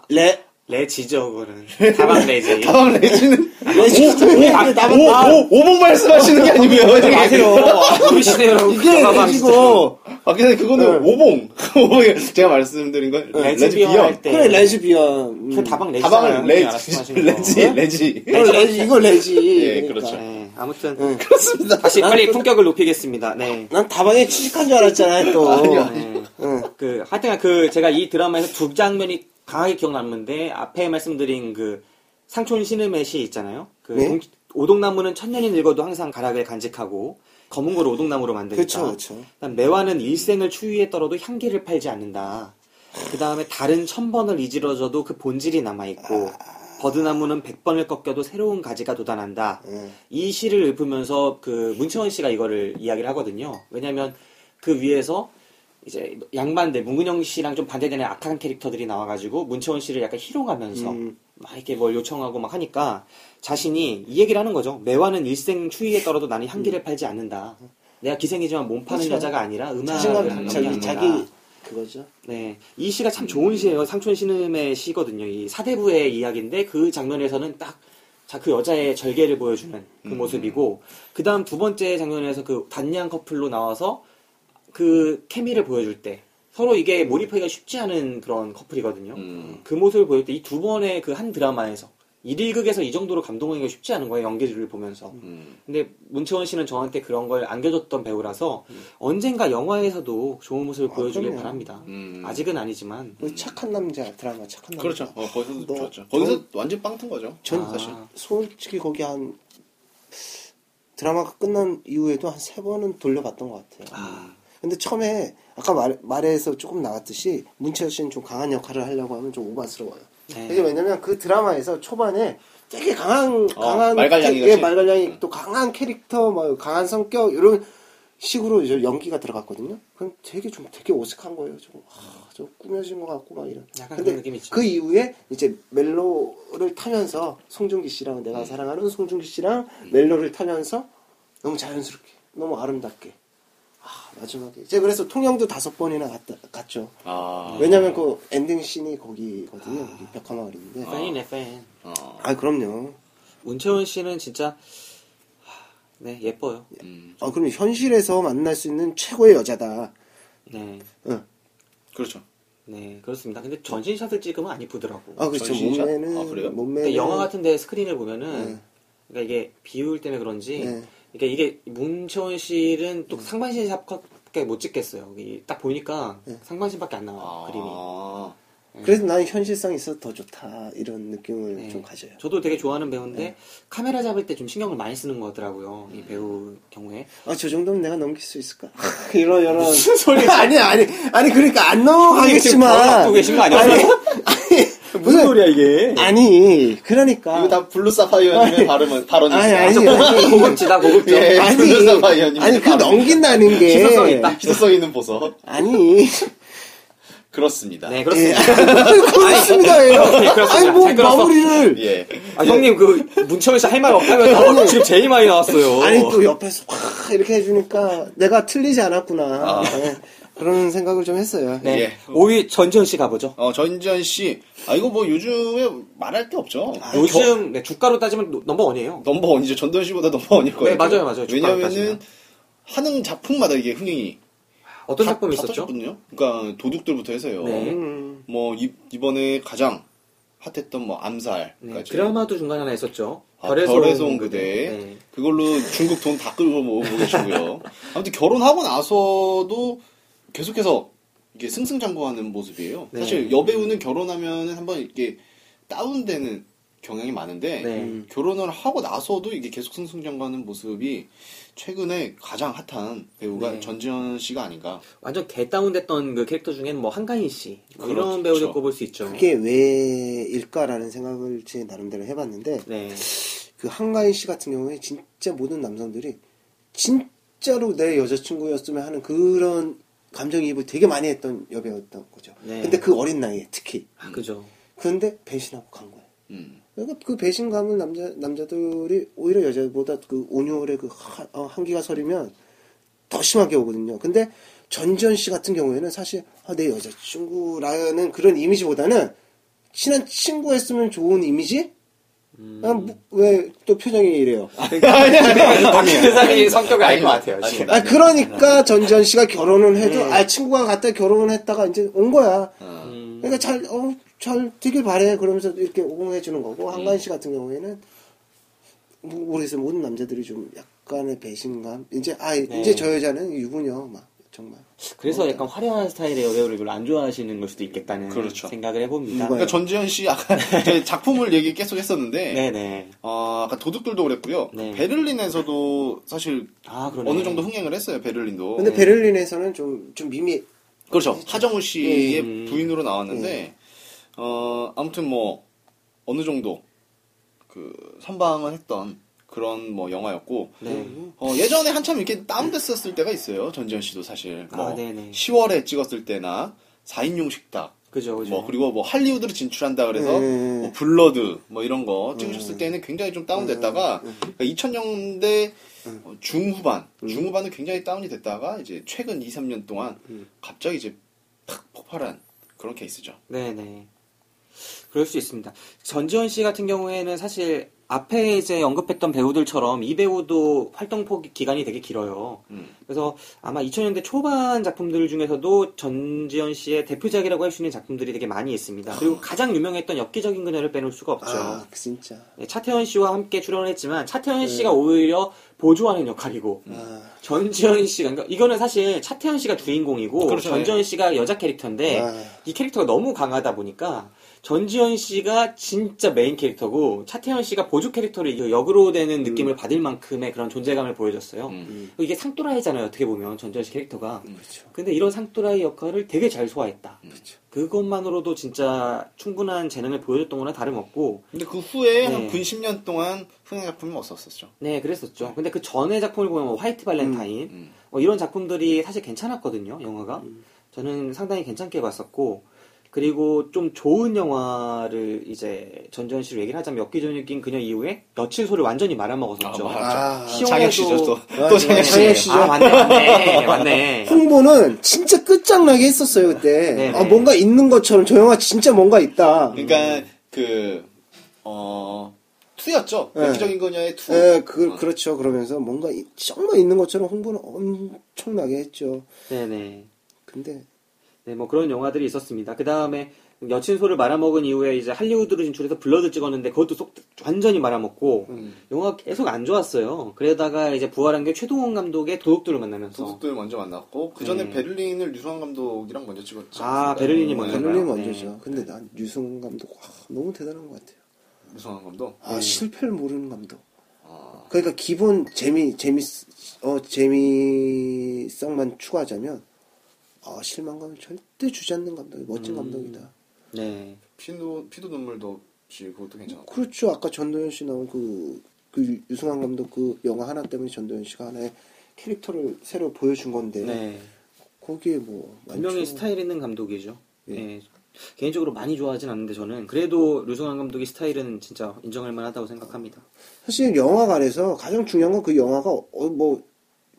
레 레지죠 그거는. 다방 레지. 다방 레즈는 레지 왜 나만 오, 아, 오, 오복 말씀하시는 게 아니고요. 하지 마세요. 모르시네요 여러분. 이게 레지고 아, 근데 그거는 네. 오봉. 오봉이 제가 말씀드린 건 레즈비언 할 때. 그래 레즈비언 그 음. 다방 레지. 다방은 레지, 레지, 레지. 이거 레지 이거 레지 예, 그러니까. 그렇죠. 네, 아무튼 응. 그렇습니다. 다시 난 빨리 또- 품격을 높이겠습니다. 네. 난 다방에 취직한 줄 알았잖아요 또 아니요. 네. 응. 그 하여튼 그 제가 이 드라마에서 두 장면이 강하게 기억남는데 앞에 말씀드린 그 상촌 신흠의 시 있잖아요. 그 네. 동- 오동나무는 천년이 늙어도 항상 가락을 간직하고 검은 걸 오동나무로 만드니까. 그렇죠 그렇죠 매화는 일생을 추위에 떨어도 향기를 팔지 않는다. 그 다음에 다른 천 번을 이지러져도 그 본질이 남아 있고 버드나무는 백 번을 꺾여도 새로운 가지가 돋아난다. 응. 이 시를 읊으면서 그 문채원 씨가 이거를 이야기를 하거든요. 왜냐하면 그 위에서 이제 양반들 문근영 씨랑 좀 반대되는 악한 캐릭터들이 나와가지고 문채원 씨를 약간 희롱하면서 음. 막 이렇게 뭘 요청하고 막 하니까 자신이 이 얘기를 하는 거죠. 매화는 일생 추위에 떨어도 나는 향기를 팔지 않는다. 내가 기생이지만 몸 파는 음. 그렇죠. 여자가 아니라 음악을 하는 자기. 자기 그거죠 네. 이 시가 참 좋은 시예요. 상촌 신음의 시거든요. 이 사대부의 이야기인데 그 장면에서는 딱 자, 그 여자의 절개를 보여주는 그 음. 모습이고, 그 다음 두 번째 장면에서 그 단양 커플로 나와서 그 케미를 보여줄 때, 서로 이게 몰입하기가 쉽지 않은 그런 커플이거든요. 음. 그 모습을 보여줄 때이 두 번의 그 한 드라마에서 일일극에서 이 정도로 감동하기가 쉽지 않은 거예요 연기를 보면서. 음. 근데 문채원 씨는 저한테 그런 걸 안겨줬던 배우라서 언젠가 영화에서도 좋은 모습을 아, 보여주길 그럼요. 바랍니다. 음. 아직은 아니지만. 그 착한 남자 드라마 착한 남자. 그렇죠. 어, 거기서도 너- 좋았죠. 거기서 완전 빵 튼 거죠. 전 아. 사실. 솔직히 거기 한 드라마가 끝난 이후에도 한 세 번은 돌려봤던 것 같아요. 아, 근데 처음에 아까 말, 말에서 조금 나왔듯이 문채원 씨는 좀 강한 역할을 하려고 하면 좀 오바스러워요. 네. 이게 왜냐면 그 드라마에서 초반에 되게 강한 어, 강한 말괄량이 캐- 예? 말괄량이 또 강한 캐릭터 뭐 강한 성격 이런 식으로 이제 연기가 들어갔거든요. 그럼 되게 좀 되게 어색한 거예요. 좀, 아, 좀 꾸며진 것 같고 막 이런. 근데. 그 이후에 이제 멜로를 타면서 송중기 씨랑 내가 음. 사랑하는 송중기 씨랑 멜로를 타면서 너무 자연스럽게 너무 아름답게 아, 마지막에 제가 그래서 통영도 다섯 번이나 갔다, 갔죠. 아. 왜냐면 그 엔딩 씬이 거기거든요. 거기 벽화마을인데. 팬이네 팬. 어. 아 그럼요. 문채원 씨는 진짜 하, 네 예뻐요. 음. 아 그럼 현실에서 만날 수 있는 최고의 여자다. 네, 응. 그렇죠. 네 그렇습니다. 근데 전신샷을 찍으면 안 이쁘더라고. 아 그렇죠. 전신샷? 몸매는 아, 그래요? 몸매는 근데 영화 같은데 스크린을 보면은 네. 그러니까 이게 비율 때문에 그런지 네. 그러니까 이게 문채원 씨는 또 상반신 샵밖에 못 찍겠어요. 이딱 보니까 네. 상반신밖에 안 나와요 그림이. 아. 그래서 나는 현실성이 있어서 더 좋다 이런 느낌을 네. 좀 가져요. 저도 되게 좋아하는 배우인데 네. 카메라 잡을 때 좀 신경을 많이 쓰는 것 같더라고요. 이 배우 경우에. 아 저 정도면 내가 넘길 수 있을까? 이런 이런 무슨 소리야? 아니 아니 아니 그러니까 안 넘어가겠지만 벌 갖고 계신 거 아니에요? 아니, 아니 무슨 소리야 이게? 아니 그러니까 이거 다 블루 사파이어님의 발음은 발언이세요. 아니 아니 아니 고급지다 고급져. 예. 아니 블루 사파이어님. 아니 그 넘긴다는 게 희소성 있다. 희소성 있는 보석. 아니 그렇습니다. 네 예. 그렇습니다. 그렇습니다예요. 네, 그렇습니다. 아니 뭐. 마무리를 예. 아, 형님 그 씨 할 말 없다면서 지금 제일 많이 나왔어요. 아니 또 옆에서 확 이렇게 해주니까 내가 틀리지 않았구나 아. 네, 그런 생각을 좀 했어요. 네. 예. 5위 전지현 씨 가보죠. 어, 전지현 씨. 아, 이거 뭐 요즘에 말할 게 없죠. 요즘 네, 주가로 따지면 노- number one이에요. number one이죠. 전도연 씨보다 number one일 거예요. 네, 맞아요, 맞아요. 왜냐면은. 하는 작품마다 이게 흥행이 어떤 다- 작품 다 있었죠? 터졌거든요. 그러니까 도둑들부터 해서요. 네. 음, 뭐 이, 이번에 가장 핫했던 뭐 암살. 네, 까지. 드라마도 중간에 하나 있었죠. 아, 별에서, 별에서 온온 그대. 네. 그걸로 중국 돈 다 끌고 모으고 계시고요. 아무튼 결혼하고 나서도 계속해서 이게 승승장구하는 모습이에요. 네. 사실 여배우는 결혼하면은 한번 이렇게 다운되는 경향이 많은데 네. 결혼을 하고 나서도 이게 계속 승승장구하는 모습이 최근에 가장 핫한 배우가 네. 전지현 씨가 아닌가. 완전 개 다운됐던 그 캐릭터 중에는 뭐 한가인 씨 뭐 이런 그렇죠. 배우들 꼽을 수 있죠. 그게 왜일까라는 생각을 제 나름대로 해봤는데 네. 그 한가인 씨 같은 경우에 진짜 모든 남성들이 진짜로 내 여자친구였으면 하는 그런 감정이입을 되게 많이 했던 여배우였던 거죠. 네. 근데 그 어린 나이에 특히. 아, 그죠. 그런데 배신하고 간 거예요. 음. 그러니까 그 배신감을 남자 남자들이 오히려 여자보다 그 온유의 그 하- 어, 한기가 서리면 더 심하게 오거든요. 근데 전지현 씨 같은 경우에는 사실 아, 내 여자친구라는 그런 이미지보다는 친한 친구였으면 좋은 이미지? 아, 뭐, 왜또 표정이 이래요? 그 사람이 성격이 아닌 것 같아요. 아니, 지금. 아 그러니까 전지현 씨가 결혼을 해도 네. 아 친구가 갔다 결혼을 했다가 이제 온 거야. 어. 음, 그러니까 잘, 어, 잘 되길 바래. 그러면서 이렇게 오공해 주는 거고, 한가인 씨 같은 경우에는, 뭐, 모르겠어요. 모든 남자들이 좀 약간의 배신감. 이제, 아, 네. 이제 저 여자는 유부녀, 막, 정말. 그래서 약간 화려한 스타일의 여배우를 별로 안 좋아하시는 걸 수도 있겠다는 그렇죠. 생각을 해봅니다. 그러니까 전지현 씨 아까 저희 작품을 얘기 계속 했었는데 네네. 어, 아까 도둑들도 그랬고요. 네. 베를린에서도 사실 아 그러네. 어느 정도 흥행을 했어요. 베를린도. 근데 베를린에서는 좀, 좀 미미, 그렇죠. 하정우 씨의 음. 부인으로 나왔는데 어, 아무튼 뭐 어느 정도 그 선방을 했던 그런 뭐 영화였고 네. 어, 예전에 한참 이렇게 다운됐었을 때가 있어요. 전지현 씨도 사실 뭐 아, 네네. 10월에 찍었을 때나 4인용 식탁 그죠 그죠. 뭐 그리고 뭐 할리우드로 진출한다 그래서 네. 뭐 블러드 뭐 이런 거 찍으셨을 때는 굉장히 좀 다운됐다가 그러니까 2000년대 어, 중후반 중후반은 굉장히 다운이 됐다가 이제 최근 2, 3년 동안 갑자기 이제 탁 폭발한 그런 케이스죠. 네네. 그럴 수 있습니다. 전지현 씨 같은 경우에는 사실 앞에 이제 언급했던 배우들처럼 이 배우도 활동 포 기간이 되게 길어요. 음. 그래서 아마 2000년대 초반 작품들 중에서도 전지현 씨의 대표작이라고 할 수 있는 작품들이 되게 많이 있습니다. 그리고 가장 유명했던 엽기적인 그녀를 빼놓을 수가 없죠. 아, 진짜. 네, 차태현 씨와 함께 출연을 했지만 차태현 씨가 오히려 보조하는 역할이고 아, 전지현 씨가 그러니까 이거는 사실 차태현 씨가 주인공이고 그렇죠, 전지현 씨가 여자 캐릭터인데 아. 이 캐릭터가 너무 강하다 보니까 전지현 씨가 진짜 메인 캐릭터고 차태현 씨가 보조 캐릭터를 역으로 되는 느낌을 받을 만큼의 그런 존재감을 보여줬어요. 음. 이게 상또라이잖아요. 어떻게 보면 전지현 씨 캐릭터가. 그렇죠. 근데 이런 상또라이 역할을 되게 잘 소화했다. 그렇죠. 그것만으로도 진짜 충분한 재능을 보여줬던 거나 다름없고 근데 그 후에 네. 한 근 10년 동안 흥행 작품이 없었었죠. 네 그랬었죠. 근데 그 전에 작품을 보면 뭐 화이트 발렌타인 음. 뭐 이런 작품들이 사실 괜찮았거든요. 영화가 저는 상당히 괜찮게 봤었고 그리고 좀 좋은 영화를 이제 전지현 씨로 얘기를 하자면 엽기적인 낀 그녀 이후에 여친소를 완전히 말아먹었었죠. 아. 아, 시원해도- 장혁 씨죠 또. 아, 또 장혁 씨. 장혁 씨죠. 아 맞네 맞네 맞네. 홍보는 진짜 끝장나게 했었어요, 그때. 네네. 아, 뭔가 있는 것처럼 저 영화 진짜 뭔가 있다. 그러니까 그 어, two였죠. 네. 엽기적인 그녀의 two. 예, 그, 그렇죠. 그러면서 뭔가 이- 정말 있는 것처럼 홍보는 엄청나게 했죠. 네네. 근데, 네, 뭐 그런 영화들이 있었습니다. 그 다음에 여친소를 말아먹은 이후에 이제 할리우드로 진출해서 블러드 찍었는데 그것도 쏙 완전히 말아먹고 음. 영화가 계속 안 좋았어요. 그러다가 이제 부활한 게 최동훈 감독의 도둑들을 만나면서 도둑들 먼저 만났고 그 전에 네. 베를린을 류승완 감독이랑 먼저 찍었죠. 아, 베를린이 네. 먼저. 베를린 네. 먼저죠. 근데 난 류승완 감독, 와, 너무 대단한 것 같아요. 류승완 감독. 아, 실패를 모르는 감독. 아, 그러니까 기본 재미, 재미, 어, 재미성만 추가하자면, 아, 실망감을 절대 주지 않는 감독이 멋진 감독이다. 네. 피도 피도 눈물도 없이 그것도 괜찮았고. 그렇죠. 아까 전도연 씨 나온 그, 그 유승환 감독 그 영화 하나 때문에 전도연 씨가 하나의 캐릭터를 새로 보여준 건데, 네. 거기에 뭐, 분명히 많죠. 스타일 있는 감독이죠. 예. 네. 개인적으로 많이 좋아하진 않는데 저는 그래도 류승환 감독의 스타일은 진짜 인정할 만하다고 생각합니다. 사실 영화관에서 가장 중요한 건 그 영화가 어, 뭐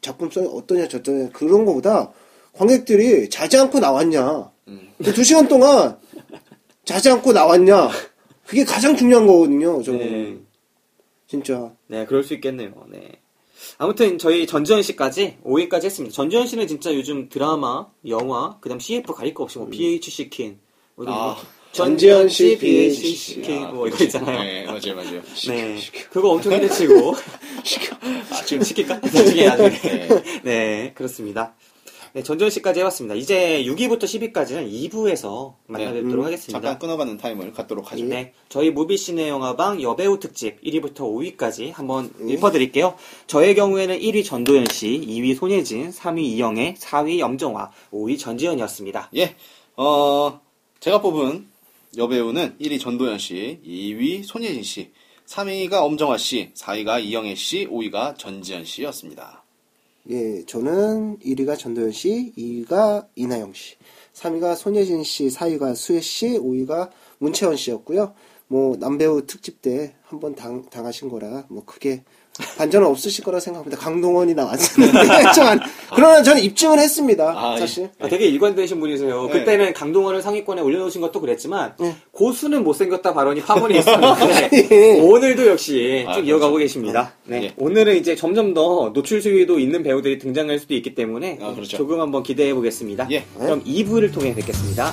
작품성이 어떠냐 저떠냐 그런 거보다 관객들이 자지 않고 나왔냐 음. 그두 시간 동안 자지 않고 나왔냐 그게 가장 중요한 거거든요 저는 네. 진짜 네, 그럴 수 있겠네요. 네. 아무튼 저희 전지현 씨까지 5위까지 했습니다. 전지현 씨는 진짜 요즘 드라마, 영화, 그다음 CF 가릴 거 없이 뭐 BHC 킨, 뭐 아, 거. 전지현 씨, BHC 치킨, 아, 뭐 이거. 있잖아요. 네, 맞아요, 맞아요. 네, 그거 엄청 히트치고. 아, 지금 시킬까? 나중에 나중에. 네. 네, 그렇습니다. 네, 전지현 씨까지 해봤습니다. 이제 6위부터 10위까지는 2부에서 만나뵙도록 음, 하겠습니다. 잠깐 끊어가는 타임을 갖도록 하죠. 네, 저희 무비시네 영화방 여배우 특집 1위부터 5위까지 한번 읊어드릴게요. 저의 경우에는 1위 전도연 씨, 2위 손예진, 3위 이영애, 4위 염정화, 5위 전지현이었습니다. 예, 어, 제가 뽑은 여배우는 1위 전도연 씨, 2위 손예진 씨, 3위가 엄정화 씨, 4위가 이영애 씨, 5위가 전지현 씨였습니다. 예 저는 1위가 전도연 씨 2위가 이나영 씨 3위가 손예진 씨 4위가 수혜 씨 5위가 문채원 씨였고요. 뭐 남배우 특집 때 한번 당, 당하신 거라 뭐 크게 반전은 없으실 거라 생각합니다 강동원이 나왔었는데 좀 그러나 저는 입증을 했습니다 아, 사실 아, 되게 일관되신 분이세요. 네. 그때는 강동원을 상위권에 올려놓으신 것도 그랬지만 네. 고수는 못생겼다 발언이 파문이 있었는데 예. 오늘도 역시 아, 쭉 그렇죠. 이어가고 계십니다. 네. 예. 오늘은 이제 점점 더 노출 수위도 있는 배우들이 등장할 수도 있기 때문에 아, 그렇죠. 조금 한번 기대해 보겠습니다. 예. 그럼 2부를 통해 뵙겠습니다.